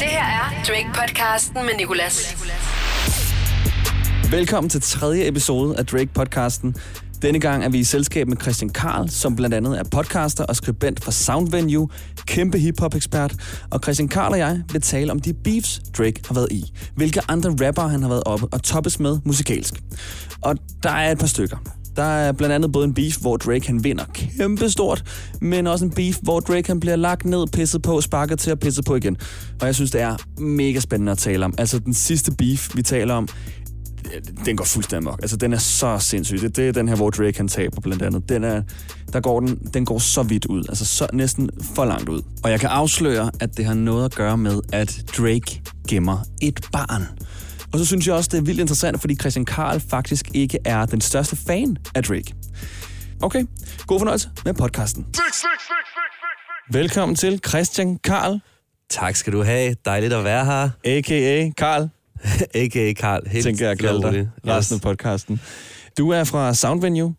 Det her er Drake-podcasten med Nicolas. Velkommen til tredje episode af Drake-podcasten. Denne gang er vi i selskab med Christian Karl, som blandt andet er podcaster og skribent for Soundvenue, kæmpe hiphop-ekspert. Og Christian Karl og jeg vil tale om de beefs, Drake har været i. Hvilke andre rapper han har været oppe og toppes med musikalsk. Og der er et par stykker. Der er blandt andet både en beef, hvor Drake han vinder kæmpestort, men også en beef, hvor Drake han bliver lagt ned, pisset på, sparket til og pisset på igen. Og jeg synes, det er mega spændende at tale om. Altså den sidste beef, vi taler om, den går fuldstændig mok. Altså, den er så sindssyg. Det, det er den her, hvor Drake kan taber blandt andet. Den, er, der går den, den går så vidt ud. Altså, så, næsten for langt ud. Og jeg kan afsløre, at det har noget at gøre med, at Drake gemmer et barn. Og så synes jeg også, det er vildt interessant, fordi Christian Karl faktisk ikke er den største fan af Drake. Okay, god fornøjelse med podcasten. Velkommen til Christian Karl, Tak skal du have. Dejligt at være her. a.k.a. Karl, A.k.a. Karl. Helt tænker jeg kalde dig resten af podcasten. Du er fra Soundvenue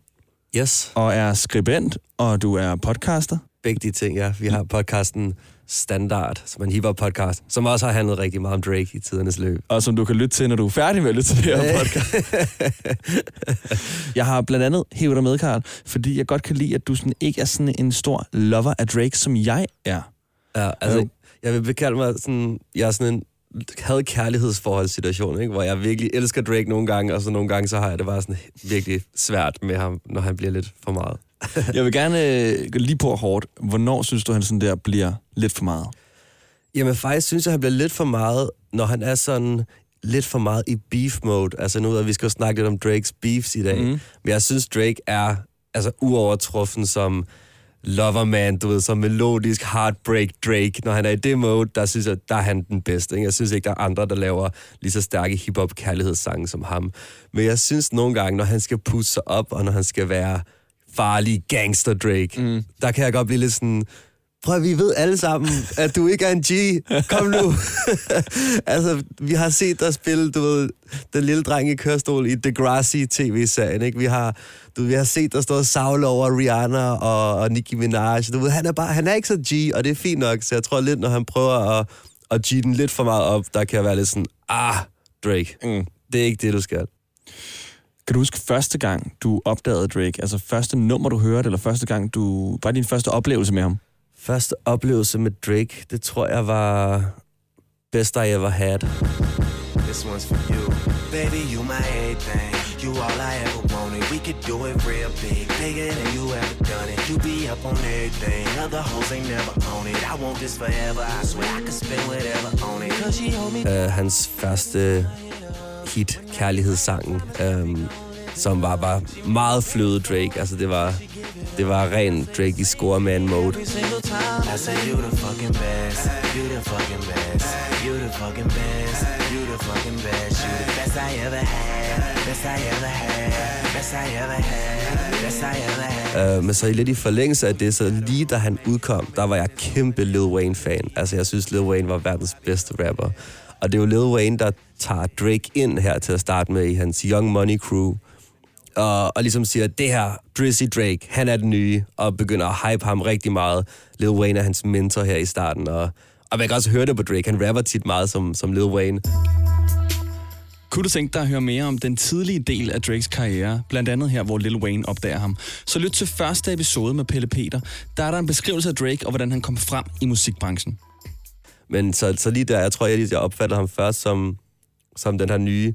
Yes, og er skribent, og du er podcaster. begge de ting, ja. Vi har podcasten Standard, som en hiphop-podcast, som også har handlet rigtig meget om Drake i tidernes løb. og som du kan lytte til, når du er færdig med at lytte til det her podcast. jeg har blandt andet hævet dig med, Karl, fordi jeg godt kan lide, at du sådan ikke er sådan en stor lover af Drake, som jeg er. Ja, altså, Jo. jeg vil bekalde mig sådan, jeg er sådan en havde kærlighedsforholdssituation, ikke? hvor jeg virkelig elsker Drake nogle gange, og så nogle gange så har jeg det bare sådan virkelig svært med ham, når han bliver lidt for meget. Jeg vil gerne øh, gå lige på hårdt. Hvornår synes du, han sådan der bliver lidt for meget? Jamen faktisk synes jeg, han bliver lidt for meget, når han er sådan lidt for meget i beef mode. Altså nu ved vi skal jo snakke lidt om Drakes beefs i dag. Mm. Men jeg synes, Drake er altså uovertruffen som loverman, du ved, som melodisk heartbreak Drake. Når han er i det mode, der synes jeg, der er han den bedste. Ikke? Jeg synes ikke, der er andre, der laver lige så stærke hip-hop kærlighedssange som ham. Men jeg synes nogle gange, når han skal pusse sig op, og når han skal være farlig gangster Drake, mm. der kan jeg godt blive lidt sådan, prøv at vi ved alle sammen, at du ikke er en G. Kom nu. altså, vi har set dig spille, du ved, den lille dreng i kørestol i Degrassi tv-serien, ikke? Vi har, du, vi har set dig stå og savle over Rihanna og, og Nicki Minaj. Du ved, han er, bare, han er ikke så G, og det er fint nok, så jeg tror lidt, når han prøver at, at G den lidt for meget op, der kan jeg være lidt sådan, ah, Drake, Mm. det er ikke det, du skal. Kan du huske første gang, du opdagede Drake? Altså første nummer, du hørte, eller første gang, du... Var din første oplevelse med ham? Første oplevelse med Drake, det tror jeg var Best I Ever Had. This one's for you. Baby, you my everything. You all I ever wanted. We could do it real big, bigger than you ever done it. You be up on everything. Other hoes ain't never on it. I want this forever. I swear I could spend whatever on it. Cause she hold me. uh, hans første hit, Kærlighedssangen, um, som var bare meget fløde Drake. Altså, det var, det var ren Drake i scoreman mode. I I I I I. Uh, men så lidt i forlængelse af det, så lige da han udkom, der var jeg kæmpe Lil Wayne-fan. Altså, jeg synes, Lil Wayne var verdens bedste rapper. Og det er jo Lil Wayne, der tager Drake ind her til at starte med i hans Young Money crew. Og, og ligesom siger, det her, Drizzy Drake, han er den nye, og begynder at hype ham rigtig meget. Lil Wayne er hans mentor her i starten, og, og man kan også høre det på Drake. Han rapper tit meget som, som Lil Wayne. Kunne du tænke dig at høre mere om den tidlige del af Drakes karriere, blandt andet her, hvor Lil Wayne opdager ham, så lyt til første episode med Pelle Peter. Der er der en beskrivelse af Drake og hvordan han kom frem i musikbranchen. Men så, så lige der, jeg tror, jeg, jeg opfatter ham først som, som den her nye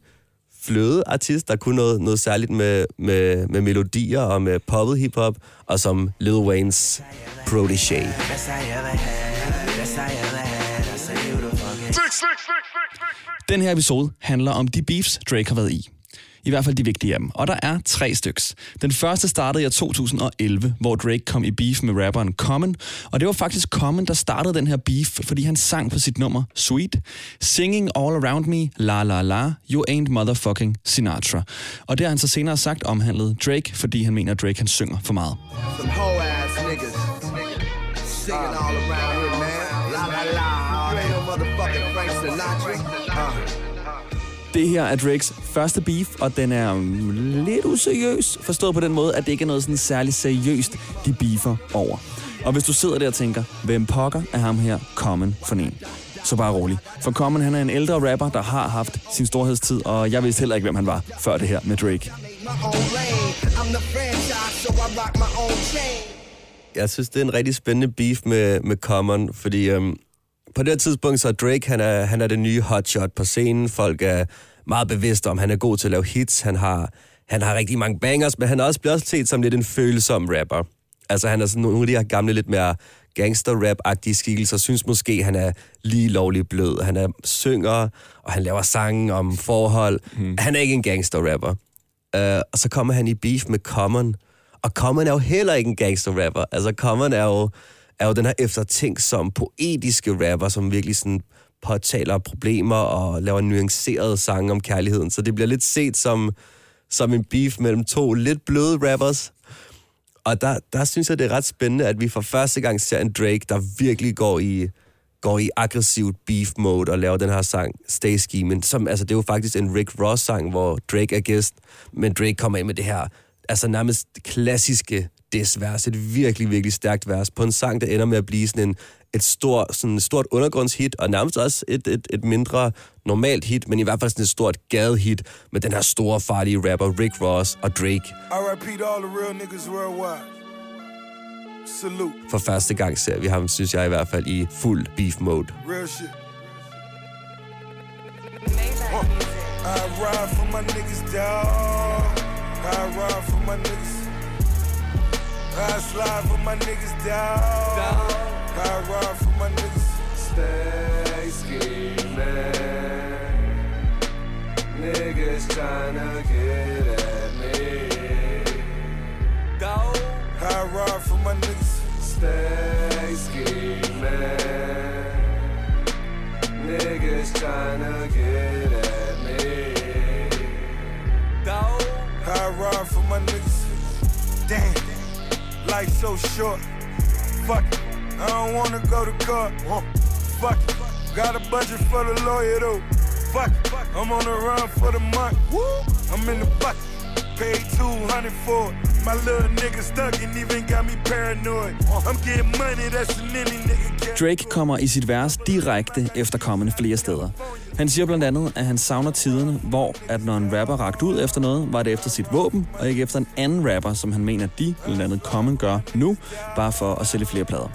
fløde artist, der kunne noget, noget særligt med, med, med melodier og med poppet hiphop, og som Lil Waynes protégé. Den her episode handler om de beefs, Drake har været i. I hvert fald de vigtige af dem. Og der er tre styks. Den første startede i 2011, hvor Drake kom i beef med rapperen Common. Og det var faktisk Common, der startede den her beef, fordi han sang på sit nummer Sweet. Singing all around me, la la la, you ain't motherfucking Sinatra. Og det har han så senere sagt omhandlet Drake, fordi han mener, at Drake han synger for meget. Some ass niggas singing all around Det her er Drakes første beef, og den er lidt useriøs, forstået på den måde, at det ikke er noget sådan særligt seriøst, de beefer over. Og hvis du sidder der og tænker, hvem pokker er ham her Common for en? så bare rolig. For Common han er en ældre rapper, der har haft sin storhedstid, og jeg vidste heller ikke, hvem han var før det her med Drake. Jeg synes, det er en rigtig spændende beef med, med Common, fordi øhm, på det tidspunkt, så er Drake, han er, han er det nye hotshot på scenen. Folk er meget bevidste om, han er god til at lave hits. Han har, han har rigtig mange bangers, men han er også blevet set som lidt en følsom rapper. Altså, han er sådan nogle af de her gamle, lidt mere gangster-rap-agtige skikkelser, synes måske, han er lige lovlig blød. Han er synger, og han laver sange om forhold. Hmm. Han er ikke en gangster-rapper. Uh, og så kommer han i beef med Common. Og Common er jo heller ikke en gangster-rapper. Altså, Common er jo, er jo den her eftertænksomme, poetiske rapper, som virkelig sådan påtaler problemer og laver nuancerede nuanceret sang om kærligheden. Så det bliver lidt set som, som en beef mellem to lidt bløde rappers. Og der, der synes jeg, det er ret spændende, at vi for første gang ser en Drake, der virkelig går i, går i aggressivt beef mode og laver den her sang Stay Scheming. Som, altså, det er jo faktisk en Rick Ross sang, hvor Drake er gæst, men Drake kommer ind med det her altså nærmest klassiske diss-vers. Et virkelig, virkelig stærkt vers på en sang, der ender med at blive sådan en, et stort, sådan et stort undergrundshit, og nærmest også et, et, et mindre normalt hit, men i hvert fald sådan et stort gadehit med den her store, farlige rapper Rick Ross og Drake. R.I.P. to all the real niggas worldwide. Salute. For første gang ser vi ham, synes jeg i hvert fald, i fuld beef mode. Real shit. I ride for my niggas, dawg. I ride for my niggas. I slide for my niggas, down. I ride for my niggas. Stay scheming. Niggas tryna get at me. Down. I ride for my niggas. Stay scheming. Niggas tryna get at me. Down. I ride for my niggas. Damn, life so short. Fuck it, I don't wanna go to court. Fuck it, got a budget for the lawyer though. Fuck it, I'm on the run for the month. Woo! I'm in the bucket, paid 200 for it. My little nigga stuck and even got me paranoid. I'm getting money, that's an any nigga. Drake kommer i sit vers direkte efter kommende flere steder. Han siger blandt andet, at han savner tiderne, hvor at når en rapper rakte ud efter noget, var det efter sit våben, og ikke efter en anden rapper, som han mener, de, blandt andet Common, gør nu, bare for at sælge flere plader.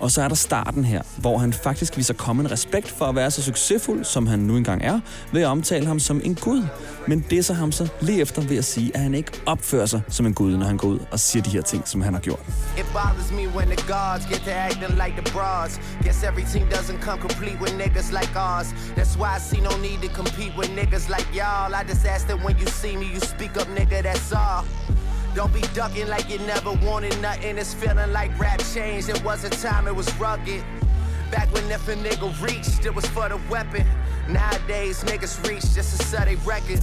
Og så er der starten her, hvor han faktisk viser kommen respekt for at være så succesfuld, som han nu engang er, ved at omtale ham som en gud. Men det så ham så lige efter ved at sige, at han ikke opfører sig som en gud, når han går ud og siger de her ting, som han har gjort. It bothers me when the gods get to acting like the bras. Guess everything doesn't come complete with niggas like ours. That's why I see no need to compete with niggas like y'all. I just ask that when you see me, you speak up, nigga, that's all. Don't be ducking like you never wanted nothing. It's feeling like rap changed. It was a time it was rugged. Back when if a nigga reached, it was for the weapon. Nowadays, niggas reach just to set a record.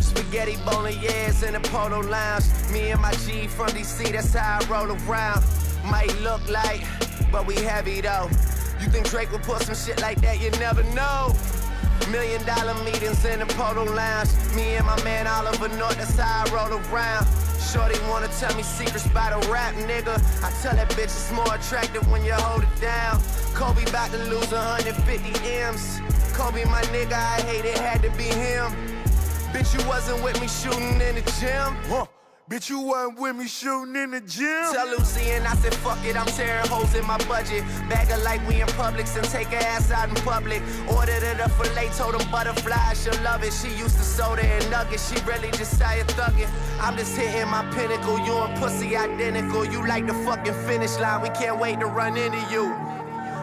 Spaghetti bolognese in the polo lounge. Me and my G from DC, that's how I roll around. Might look like, but we heavy though. You think Drake would put some shit like that? You never know. Million dollar meetings in the polo lounge. Me and my man Oliver North, that's how I roll around. Shorty wanna tell me secrets about a rap nigga. I tell that bitch it's more attractive when you hold it down. Kobe about to lose 150 M's. Kobe, my nigga, I hate it, had to be him. Bitch, you wasn't with me shooting in the gym. Huh. Bitch, you wasn't with me shooting in the gym. Tell Lucy and I said, fuck it, I'm tearing holes in my budget. Bag her like we in Publix and take her ass out in public. Ordered her the filet, told them butterfly, she'll love it. She used to soda and nuggets, she really just tired thugging. I'm just hitting my pinnacle, you and pussy identical. You like the fucking finish line, we can't wait to run into you.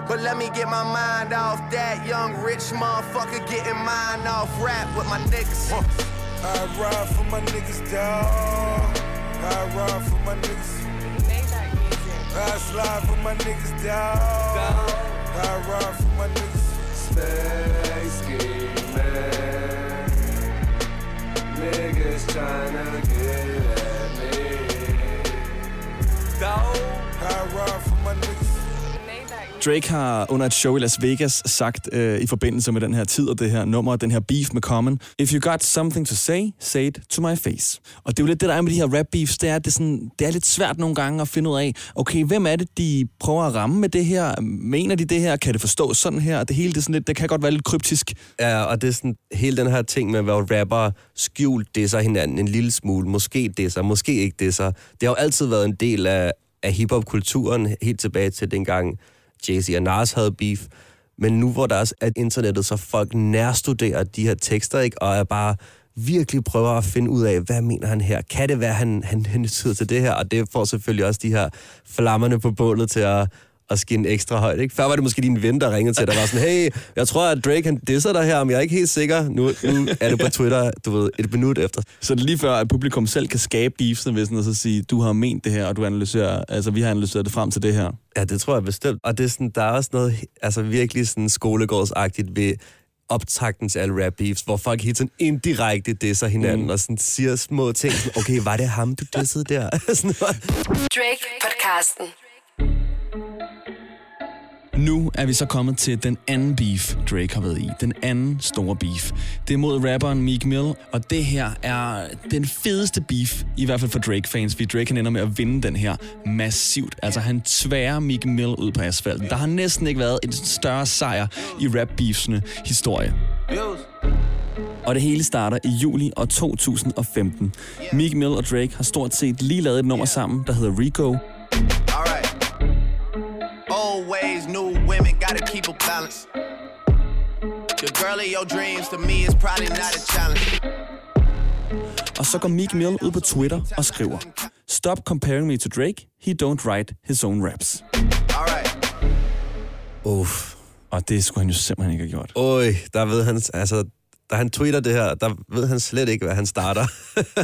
But let me get my mind off that young rich motherfucker getting mine off rap with my niggas. I ride for my niggas, dawg. I ride for my niggas. I slide for my niggas, dawg. I ride for my niggas. Stay scheming. Niggas tryna get Drake har under et show i Las Vegas sagt øh, i forbindelse med den her tid og det her nummer, den her beef med Common, If you got something to say, say it to my face. Og det er jo lidt det, der er med de her rap beefs, det er, det, er sådan, det er lidt svært nogle gange at finde ud af, okay, hvem er det, de prøver at ramme med det her? Mener de det her? Kan det forstås sådan her? Det hele, det, er sådan lidt, det kan godt være lidt kryptisk. Ja, og det er sådan hele den her ting med, hvor rapper skjult det sig hinanden en lille smule. Måske det sig, måske ikke det sig. Det har jo altid været en del af, af hiphop-kulturen, helt tilbage til dengang Jay-Z og Nas havde beef. Men nu hvor der også er internettet, så folk nærstuderer de her tekster, ikke? og er bare virkelig prøver at finde ud af, hvad mener han her? Kan det være, han, han hentyder til det her? Og det får selvfølgelig også de her flammerne på bålet til at, at skinne ekstra højt. Ikke? Før var det måske din ven, der ringede til dig, der var sådan, hey, jeg tror, at Drake han disser dig her, men jeg er ikke helt sikker. Nu, nu er det på Twitter, du ved, et minut efter. Så det er lige før, at publikum selv kan skabe beefsene ved sådan at så sige, du har ment det her, og du analyserer, altså vi har analyseret det frem til det her. Ja, det tror jeg bestemt. Og det er sådan, der er også noget altså virkelig sådan skolegårdsagtigt ved optakten til alle rap beefs, hvor folk helt sådan indirekte disser hinanden, mm. og sådan siger små ting. Sådan, okay, var det ham, du dissede der? sådan. Drake podcasten. Nu er vi så kommet til den anden beef, Drake har været i. Den anden store beef. Det er mod rapperen Meek Mill, og det her er den fedeste beef, i hvert fald for Drake-fans, fordi Drake han ender med at vinde den her massivt. Altså han tværer Meek Mill ud på asfalten. Der har næsten ikke været en større sejr i rap-beefsene historie. Og det hele starter i juli år 2015. Meek Mill og Drake har stort set lige lavet et nummer sammen, der hedder Rico. Alright. Old ways, new women, gotta keep a balance. The girl of your dreams to me is probably not a challenge. Og så går Meek Mill ud på Twitter og skriver, Stop comparing me to Drake. He don't write his own raps. Alright. Uff. Og det skulle han jo simpelthen ikke have gjort. Øj, der ved han, altså, da han tweeter det her, der ved han slet ikke, hvad han starter.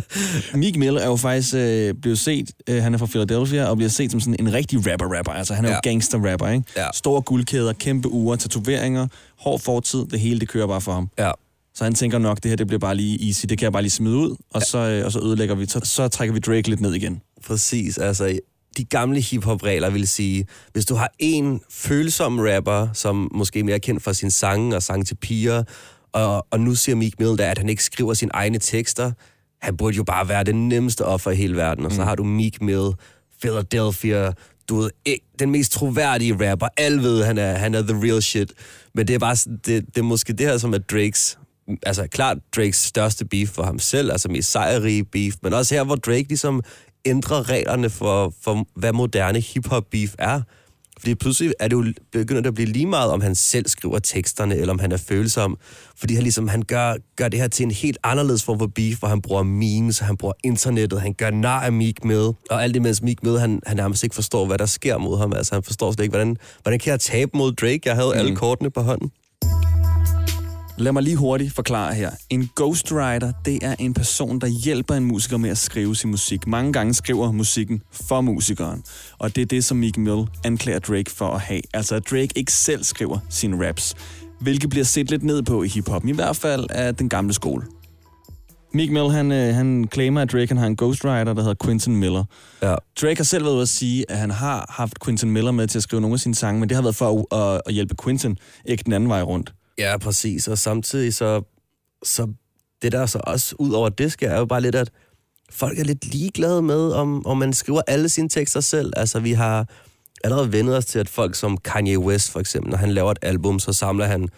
Meek Mill er jo faktisk øh, blevet set, øh, han er fra Philadelphia, og bliver set som sådan en rigtig rapper-rapper. Altså han er ja. jo Ja. gangster-rapper, ikke? Ja. Store guldkæder, kæmpe uger, tatoveringer, hård fortid, det hele, det kører bare for ham. ja. Så han tænker nok, det her det bliver bare lige easy, det kan jeg bare lige smide ud, og, så, øh, og så ødelægger vi, så, så trækker vi Drake lidt ned igen. Præcis, altså de gamle hiphop-regler vil sige, hvis du har en følsom rapper, som måske er mere kendt for sin sange og sang til piger, og, og nu siger Meek Mill at han ikke skriver sine egne tekster, han burde jo bare være den nemmeste offer i hele verden. Og så har du Meek Mill, Philadelphia, du ved, ikke, den mest troværdige rapper. Alle ved, han er, han er the real shit. Men det er bare det, det er måske det her, som er Drakes altså klart Drakes største beef for ham selv, altså mest sejrige beef, men også her, hvor Drake ligesom ændrer reglerne for, for hvad moderne hip-hop beef er. Fordi pludselig er det jo, begynder det at blive lige meget, om han selv skriver teksterne, eller om han er følsom. Fordi han ligesom, han gør, gør det her til en helt anderledes form for beef, hvor han bruger memes, han bruger internettet, han gør nar af Meek Mill. Og alt det, mens Meek Mill, han, han nærmest ikke forstår, hvad der sker mod ham. Altså, han forstår slet ikke, hvordan, hvordan kan jeg tabe mod Drake? Jeg havde mm. alle kortene på hånden. Lad mig lige hurtigt forklare her. En ghostwriter, det er en person, der hjælper en musiker med at skrive sin musik. Mange gange skriver musikken for musikeren. Og det er det, som Meek Mill anklager Drake for at have. Altså, at Drake ikke selv skriver sine raps. Hvilket bliver set lidt ned på i hiphop, i hvert fald af den gamle skole. Meek Mill, han, øh, han claimer, at Drake han har en ghostwriter, der hedder Quentin Miller. Ja. Drake har selv været ude at sige, at han har haft Quentin Miller med til at skrive nogle af sine sange, men det har været for at, at, at hjælpe Quentin, ikke den anden vej rundt. Ja, præcis. Og samtidig så, så det der så også ud over det sker, er jo bare lidt, at folk er lidt ligeglade med, om, om man skriver alle sine tekster selv. Altså, vi har allerede vendet os til, at folk som Kanye West, for eksempel, når han laver et album, så samler han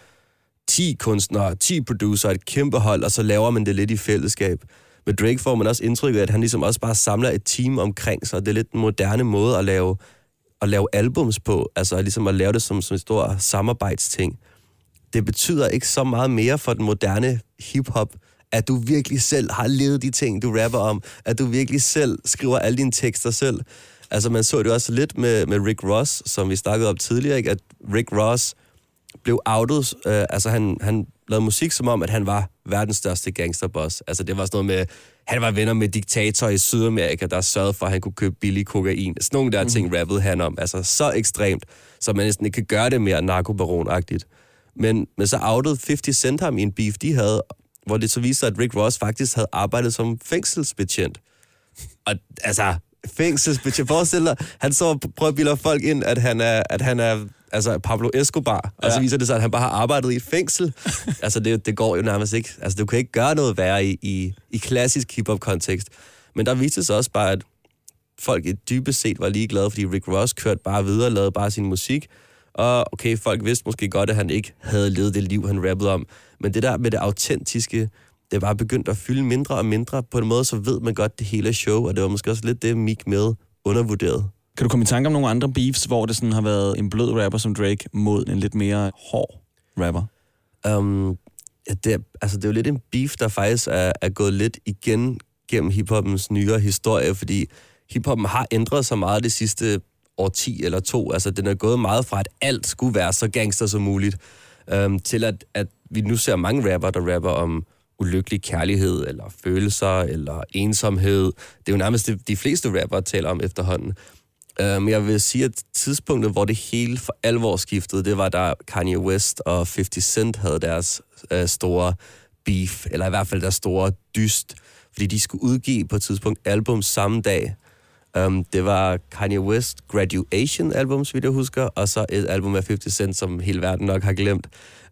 10 kunstnere, 10 producer, et kæmpe hold, og så laver man det lidt i fællesskab. Med Drake får man også indtryk af, at han ligesom også bare samler et team omkring sig. Det er lidt en moderne måde at lave, at lave albums på. Altså ligesom at lave det som, som en stor samarbejdsting det betyder ikke så meget mere for den moderne hiphop, at du virkelig selv har levet de ting, du rapper om, at du virkelig selv skriver alle dine tekster selv. Altså man så det jo også lidt med, med Rick Ross, som vi snakkede om tidligere, ikke? at Rick Ross blev outet, øh, altså han, han lavede musik som om, at han var verdens største gangsterboss. Altså det var sådan noget med, han var venner med diktatorer i Sydamerika, der sørgede for, at han kunne købe billig kokain. Sådan nogle der ting rappede han om. Altså så ekstremt, så man næsten ikke kan gøre det mere narkobaron-agtigt. Men, men så outede 50 Cent ham i en beef, de havde, hvor det så viste sig, at Rick Ross faktisk havde arbejdet som fængselsbetjent. Og altså, fængselsbetjent, forestil dig, han så prøver at bilde folk ind, at han er, at han er altså Pablo Escobar, og så Ja. viser det sig, at han bare har arbejdet i et fængsel. altså, det, det går jo nærmest ikke. Altså, du kan ikke gøre noget værre i, i, i klassisk hip-hop-kontekst. Men der viste sig også bare, at folk i dybest set var ligeglade, fordi Rick Ross kørte bare videre og lavede bare sin musik. Og okay, folk vidste måske godt, at han ikke havde levet det liv, han rappede om. Men det der med det autentiske, det var begyndt at fylde mindre og mindre. På en måde, så ved man godt, det hele show, og det var måske også lidt det, Meek med undervurderet. Kan du komme i tanke om nogle andre beefs, hvor det sådan har været en blød rapper som Drake mod en lidt mere hård rapper? Um, ja, det, er, altså, det er jo lidt en beef, der faktisk er, er gået lidt igen gennem hiphoppens nyere historie, fordi hiphoppen har ændret sig meget det sidste årti eller to. Altså, den er gået meget fra, at alt skulle være så gangster som muligt, øhm, til at, at vi nu ser mange rapper, der rapper om ulykkelig kærlighed, eller følelser, eller ensomhed. Det er jo nærmest det, de fleste rapper taler om efterhånden. Men jeg vil sige, at tidspunktet, hvor det hele for alvor skiftede, det var da Kanye West og 50 Cent havde deres øh, store beef, eller i hvert fald deres store dyst, fordi de skulle udgive på et tidspunkt album samme dag. Um, det var Kanye West Graduation album, så vidt jeg husker, og så et album af 50 Cent, som hele verden nok har glemt.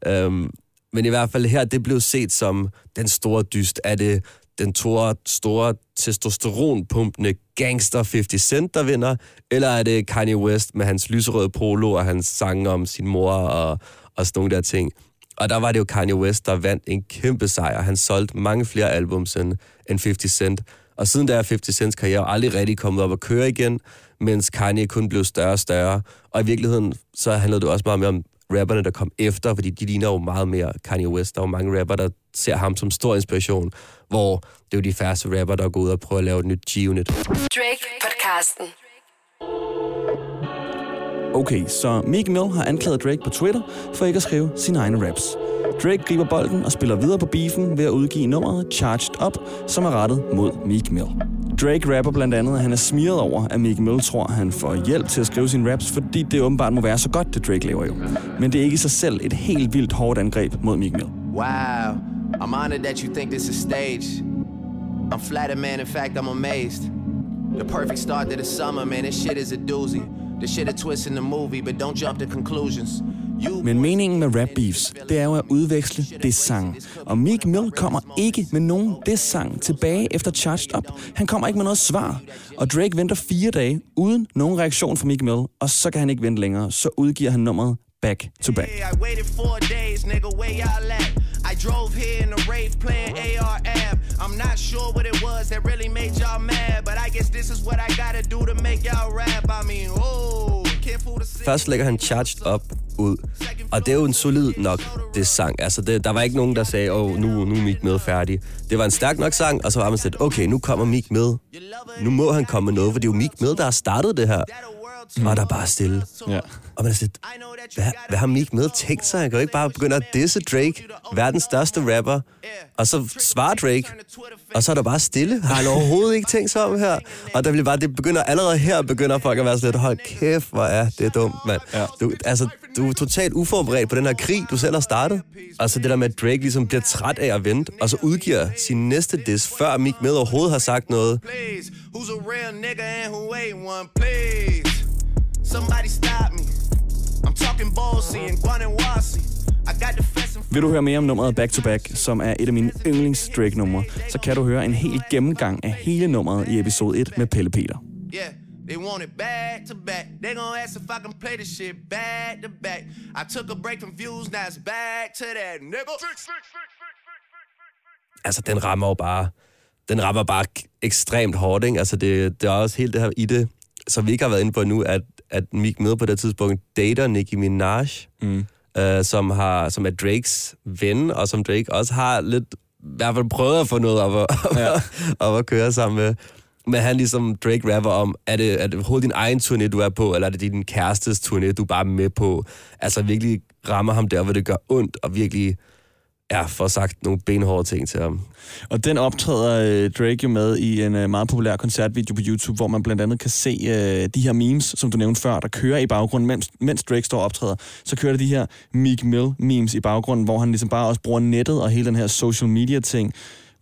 Um, men i hvert fald her, det blev set som den store dyst. Er det den store, store testosteronpumpende gangster 50 Cent, der vinder? Eller er det Kanye West med hans lyserøde polo og hans sange om sin mor og, og sådan nogle der ting? Og der var det jo Kanye West, der vandt en kæmpe sejr. Han solgte mange flere albums end, end 50 Cent. Og siden der er 50 Cents karriere aldrig rigtig kommet op at køre igen, mens Kanye kun blev større og større. Og i virkeligheden, så handlede det også meget mere om rapperne, der kom efter, fordi de ligner jo meget mere Kanye West. Der er jo mange rapper, der ser ham som stor inspiration, hvor det er jo de færreste rapper, der går ud og prøver at lave et nyt G-unit. Drake-podcasten. Okay, så Meek Mill har anklaget Drake på Twitter for ikke at skrive sine egne raps. Drake griber bolden og spiller videre på beefen ved at udgive nummeret Charged Up, som er rettet mod Meek Mill. Drake rapper blandt andet, at han er smiret over, at Meek Mill tror, at han får hjælp til at skrive sine raps, fordi det åbenbart må være så godt, det Drake laver jo. Men det er ikke i sig selv et helt vildt hårdt angreb mod Meek Mill. Wow, I'm honored that you think this is staged. I'm flattered, man. In fact, I'm amazed. The perfect start to the summer, man. This shit is a doozy. The shit a twist in the movie, but don't jump to conclusions. Men meningen med rap beefs, det er jo at udveksle det sang. Og Meek Mill kommer ikke med nogen det sang tilbage efter Charged Up. Han kommer ikke med noget svar. Og Drake venter fire dage uden nogen reaktion fra Meek Mill, og så kan han ikke vente længere. Så udgiver han nummeret Back to Back. I waited four days, nigga, where y'all at? I drove here in a rave playing ARM. I'm not sure what it was that really made y'all mad, but I guess this is what I gotta do to make y'all rap. I mean, oh, can't fool the city. Først lægger han Charged Up ud, og det er jo en solid nok, det sang. Altså, det, der var ikke nogen, der sagde, åh, oh, nu, nu er Meek med færdig. Det var en stærk nok sang, og så var man sådan, okay, nu kommer Meek med. Nu må han komme med noget, for det er jo Meek med, der har startet det her. Og der er bare stille. Ja. Og man er sådan, hvad, hvad har Meek med tænkt sig? Han kan jo ikke bare begynde at disse Drake, verdens største rapper. Og så svarer Drake, og så er der bare stille. Har han overhovedet ikke tænkt sig om her? Og der bliver bare, det begynder allerede her, begynder folk at være sådan lidt, hold kæft, hvor er det dumt, mand. Ja. Du, altså, du er totalt uforberedt på den her krig, du selv har startet. Altså det der med, at Drake ligesom bliver træt af at vente, og så udgiver sin næste diss, før Meek med overhovedet har sagt noget. Please, who's a real nigga and who ain't one? Please, somebody stop me. I'm talking ballsy and Guanajuasi. I got the fest and Vil du høre mere om nummeret Back to Back, som er et af mine yndlings Drake-numre, så kan du høre en hel gennemgang af hele nummeret i episode 1 med Pelle Peter. Yeah, they want it back to back. They gon' ask if I can play this shit back to back. I took a break from views, now it's back to that, nigga. altså, den rammer jo bare, den rammer bare ekstremt hårdt, ikke? Altså, det, det er også helt det her i det, som vi ikke har været inde på nu, at, at Meek med på det tidspunkt dater Nicki Minaj, mm. øh, som, har, som er Drakes ven, og som Drake også har lidt, i hvert fald prøvet at få noget op at, ja. op at køre sammen med. Men han ligesom Drake rapper om, er det, er det overhovedet din egen turné, du er på, eller er det din kærestes turné, du er bare med på? Altså virkelig rammer ham der, hvor det gør ondt, og virkelig ja, får sagt nogle benhårde ting til ham. Og den optræder øh, Drake jo med i en øh, meget populær koncertvideo på YouTube, hvor man blandt andet kan se øh, de her memes, som du nævnte før, der kører i baggrunden, mens, mens Drake står og optræder. Så kører der de her Meek Mill memes i baggrunden, hvor han ligesom bare også bruger nettet og hele den her social media ting,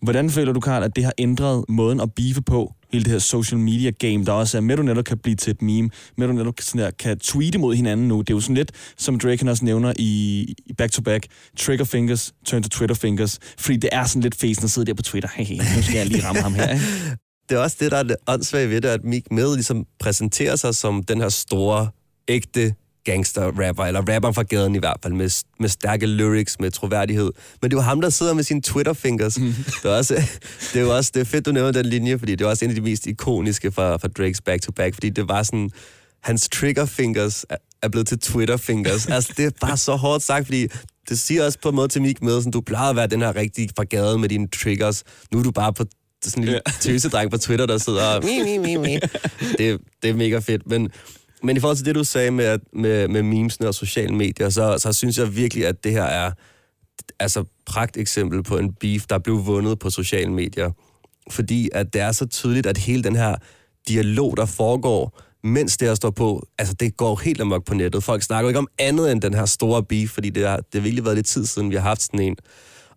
Hvordan føler du, Karl, at det har ændret måden at beefe på? Hele det her social media game, der også er med, du netop kan blive til et meme, med du netop sådan der, kan tweete mod hinanden nu. Det er jo sådan lidt, som Drake han også nævner i, i Back to Back, trigger fingers, turn to Twitter fingers. Fordi det er sådan lidt fesen at sidde der på Twitter. Hey, hey, nu skal jeg lige ramme ham her, ikke? det er også det, der er det åndssvage ved det, at Meek Mill ligesom præsenterer sig som den her store, ægte gangster-rapper, eller rapperen fra gaden i hvert fald, med, med stærke lyrics, med troværdighed. Men det jo ham, der sidder med sine Twitter-fingers. Mm. Det, er også, det er jo også det er fedt, du nævner den linje, fordi det er også en af de mest ikoniske fra, fra Drakes Back to Back, fordi det var sådan, hans trigger-fingers er, blevet til Twitter-fingers. altså, det er bare så hårdt sagt, fordi det siger også på en måde til Meek Mill, sådan, du plejede at være den her rigtig fra gaden med dine triggers. Nu er du bare på sådan en lille tøsedreng på Twitter, der sidder og... Mi, mi, mi, mi. Det, det er mega fedt, men men i forhold til det, du sagde med, at- med, med memesene og sociale medier, så, så synes jeg virkelig, at det her er altså pragt eksempel på en beef, der blev vundet på sociale medier. Fordi at det er så tydeligt, at hele den her dialog, der foregår, mens det her står på, altså det går helt amok på nettet. Folk snakker ikke om andet end den her store beef, fordi det har, det har virkelig været lidt tid siden, vi har haft sådan en.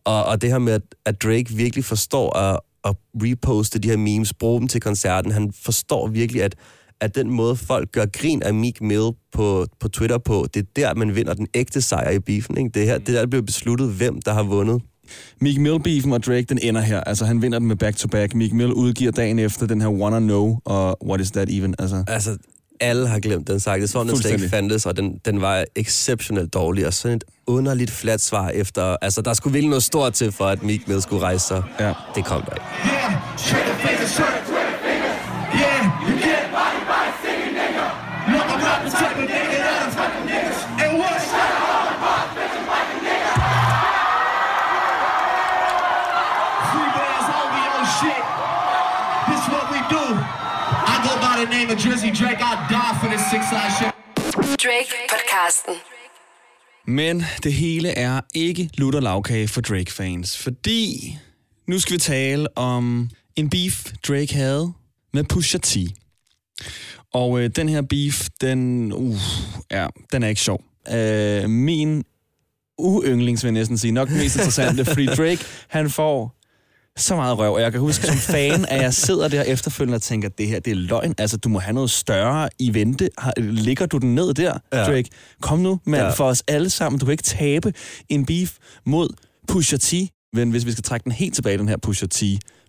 Og, og det her med, at, at Drake virkelig forstår at, at reposte de her memes, bruge dem til koncerten. Han forstår virkelig, at, at den måde, folk gør grin af Meek Mill på, på Twitter på, det er der, man vinder den ægte sejr i beefen. Ikke? Det, her, det er der, det bliver besluttet, hvem der har vundet. Meek Mill-beefen og Drake, den ender her. Altså, han vinder den med back-to-back. Meek Mill udgiver dagen efter den her Wanna Know, og What Is That Even? Altså, Altså, alle har glemt den sang. Det er sådan, den slet ikke fandtes, og den, den var exceptionelt dårlig. Og sådan et underligt flat svar efter... Altså, der skulle virkelig noget stort til, for at Meek Mill skulle rejse sig. Ja. Det kom der ikke. Yeah, of Drizzy Drake. I die for this six eye shit. Drake-podcasten. Men det hele er ikke lutter lavkage for Drake-fans, fordi nu skal vi tale om en beef, Drake havde med Pusha T. Og øh, den her beef, den, uh, ja, den er ikke sjov. Øh, min uyndlings, vil jeg næsten sige, nok den mest interessante, fordi Drake, han får så meget røv, og jeg kan huske som fan, at jeg sidder der efterfølgende og tænker, at det her, det er løgn. Altså, du må have noget større i vente. Ligger du den ned der, ja. Drake? Kom nu, mand, Ja. for os alle sammen. Du kan ikke tabe en beef mod Pusha T. Men hvis vi skal trække den helt tilbage, den her Pusha T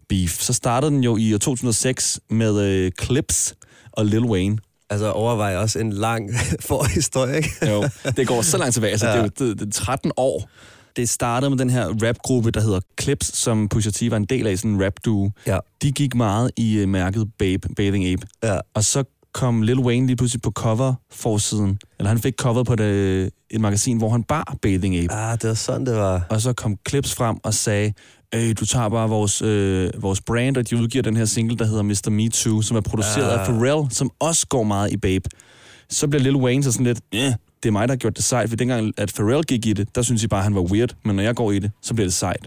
beef, så startede den jo i år 2006 med øh, Clips og Lil Wayne. Altså, overvej også en lang forhistorie, ikke? Jo, det går så langt tilbage. Altså. Ja. det, er jo, det, det er 13 år. Det startede med den her rapgruppe, der hedder Clips, som Pusha T var en del af, sådan en rap-duo. Ja. De gik meget i uh, mærket Babe, Bathing Ape. Ja. Og så kom Lil Wayne lige pludselig på cover forsiden. Eller han fik cover på det, et magasin, hvor han bar Bathing Ape. Ah, det var sådan, det var. Og så kom Clips frem og sagde, øh, du tager bare vores, øh, vores brand, og de udgiver den her single, der hedder Mr. Me Too, som er produceret Ah. af Pharrell, som også går meget i Babe. Så bliver Lil Wayne så sådan lidt, ja, det er mig, der har gjort det sejt, for dengang, at Pharrell gik i det, der synes jeg bare, at han var weird, men når jeg går i det, så bliver det sejt.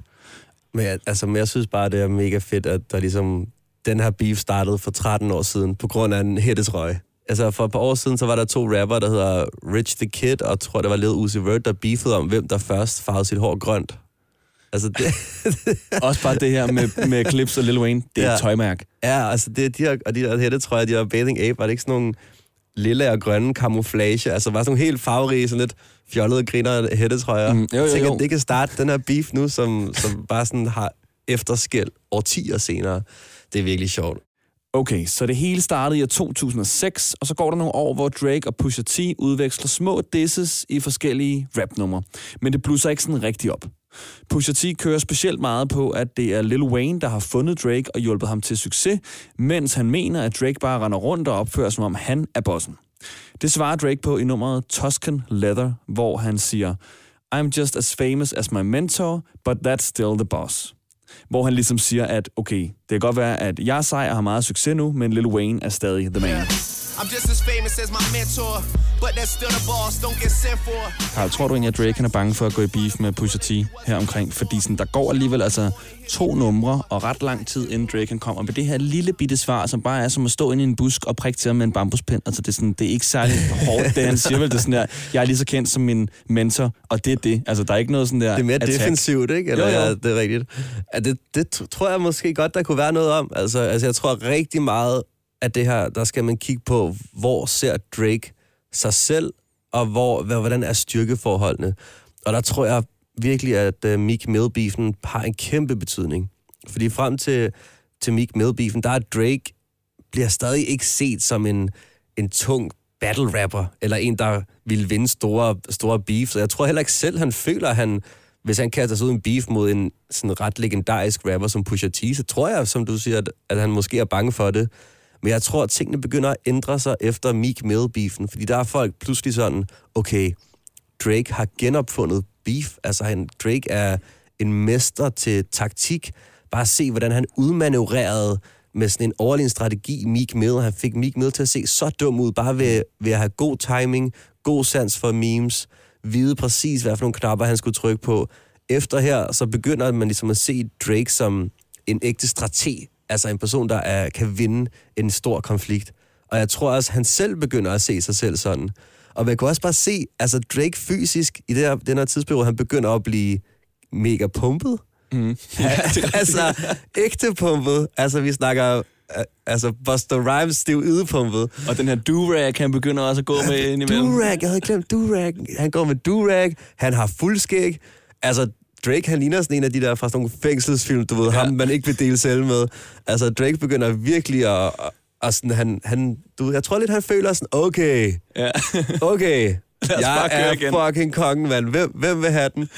Men, jeg- altså, men jeg synes bare, det er mega fedt, at der ligesom, den her beef startede for 13 år siden, på grund af en hættetrøje. Altså, for et par år siden, så var der to rapper, der hedder Rich the Kid, og tror, det var Lil Uzi Vert, der beefede om, hvem der først farvede sit hår grønt. Altså, det, Også bare det her med, med Clips og Lil Wayne, det er Ja. et tøjmærke. ja, altså, det, de her, og de der hættetrøjer, de her Bathing Ape, var det ikke sådan nogle lille og grønne camouflage? Altså, var sådan nogle helt farverige, sådan lidt fjollede griner hættetrøjer. Mm, jo, jo, jeg tænker, jo. at det kan starte den her beef nu, som, som bare sådan har efterskæld årtier senere. Det er virkelig sjovt. Okay, så det hele startede i 2006, og så går der nogle år, hvor Drake og Pusha T udveksler små disses i forskellige rapnumre. Men det blusser ikke sådan rigtig op. Pusha T kører specielt meget på, at det er Lil Wayne, der har fundet Drake og hjulpet ham til succes, mens han mener, at Drake bare render rundt og opfører, som om han er bossen. Det svarer Drake på i nummeret Tuscan Leather, hvor han siger, I'm just as famous as my mentor, but that's still the boss. Hvor han ligesom siger, at okay, det kan godt være, at jeg er sej og har meget succes nu, men Lil Wayne er stadig the man. I'm just as famous as my mentor, but that's still the boss. Don't get sent for. Karl, tror du egentlig, at Drake han er bange for at gå i beef med Pusha T her omkring? Fordi sådan, der går alligevel altså to numre og ret lang tid, inden Drake han kommer med det her lille bitte svar, som bare er som at stå inde i en busk og prikke til ham med en bambuspind. Altså, det er, sådan, det er ikke særlig hårdt, det han siger vel. Det er sådan der, jeg er lige så kendt som min mentor, og det er det. Altså, der er ikke noget sådan der Det er mere attack. defensivt, ikke? Eller, Jo, jo. Ja, det er rigtigt. Ja, det, det tr- tror jeg måske godt, der kunne være noget om. Altså, altså jeg tror rigtig meget, at det her, der skal man kigge på, hvor ser Drake sig selv, og hvor, hvad- hvordan er styrkeforholdene. Og der tror jeg virkelig, at uh, Meek Mill-beefen har en kæmpe betydning. Fordi frem til, til Meek Mill-beefen, der er Drake bliver stadig ikke set som en, en tung battle rapper, eller en, der vil vinde store, store beefs. Jeg tror heller ikke selv, han føler, at han, hvis han kaster sig ud i en beef mod en sådan ret legendarisk rapper som Pusha T, så tror jeg, som du siger, at, at han måske er bange for det. Men jeg tror, at tingene begynder at ændre sig efter Meek Mill-beefen, fordi der er folk pludselig sådan, okay, Drake har genopfundet beef. Altså, han, Drake er en mester til taktik. Bare se, hvordan han udmanøvrerede med sådan en overlegen strategi Meek Mill. Han fik Meek Mill til at se så dum ud, bare ved, ved at have god timing, god sans for memes, vide præcis, hvad for nogle knapper han skulle trykke på. Efter her, så begynder man ligesom at se Drake som en ægte strateg. Altså en person, der er, kan vinde en stor konflikt. Og jeg tror også, han selv begynder at se sig selv sådan. Og man kan også bare se, altså Drake fysisk, i det her, den her tidsperiode, han begynder at blive mega pumpet. Mm. altså, ægte pumpet. Altså, vi snakker, altså, Buster Rhymes stiv ydepumpet. Og den her do-rag, han begynder også at gå med indimellem. Durag, jeg havde glemt Durag. Han går med Durag, han har fuldskæg. Altså, Drake, han ligner sådan en af de der fra sådan nogle fængselsfilm, du ved, ja. ham man ikke vil dele selv med. Altså, Drake begynder virkelig at... og sådan, han, han, du, jeg tror lidt, han føler sådan, okay, Ja. okay, jeg er igen. fucking kongen, mand. Hvem, hvem vil have den?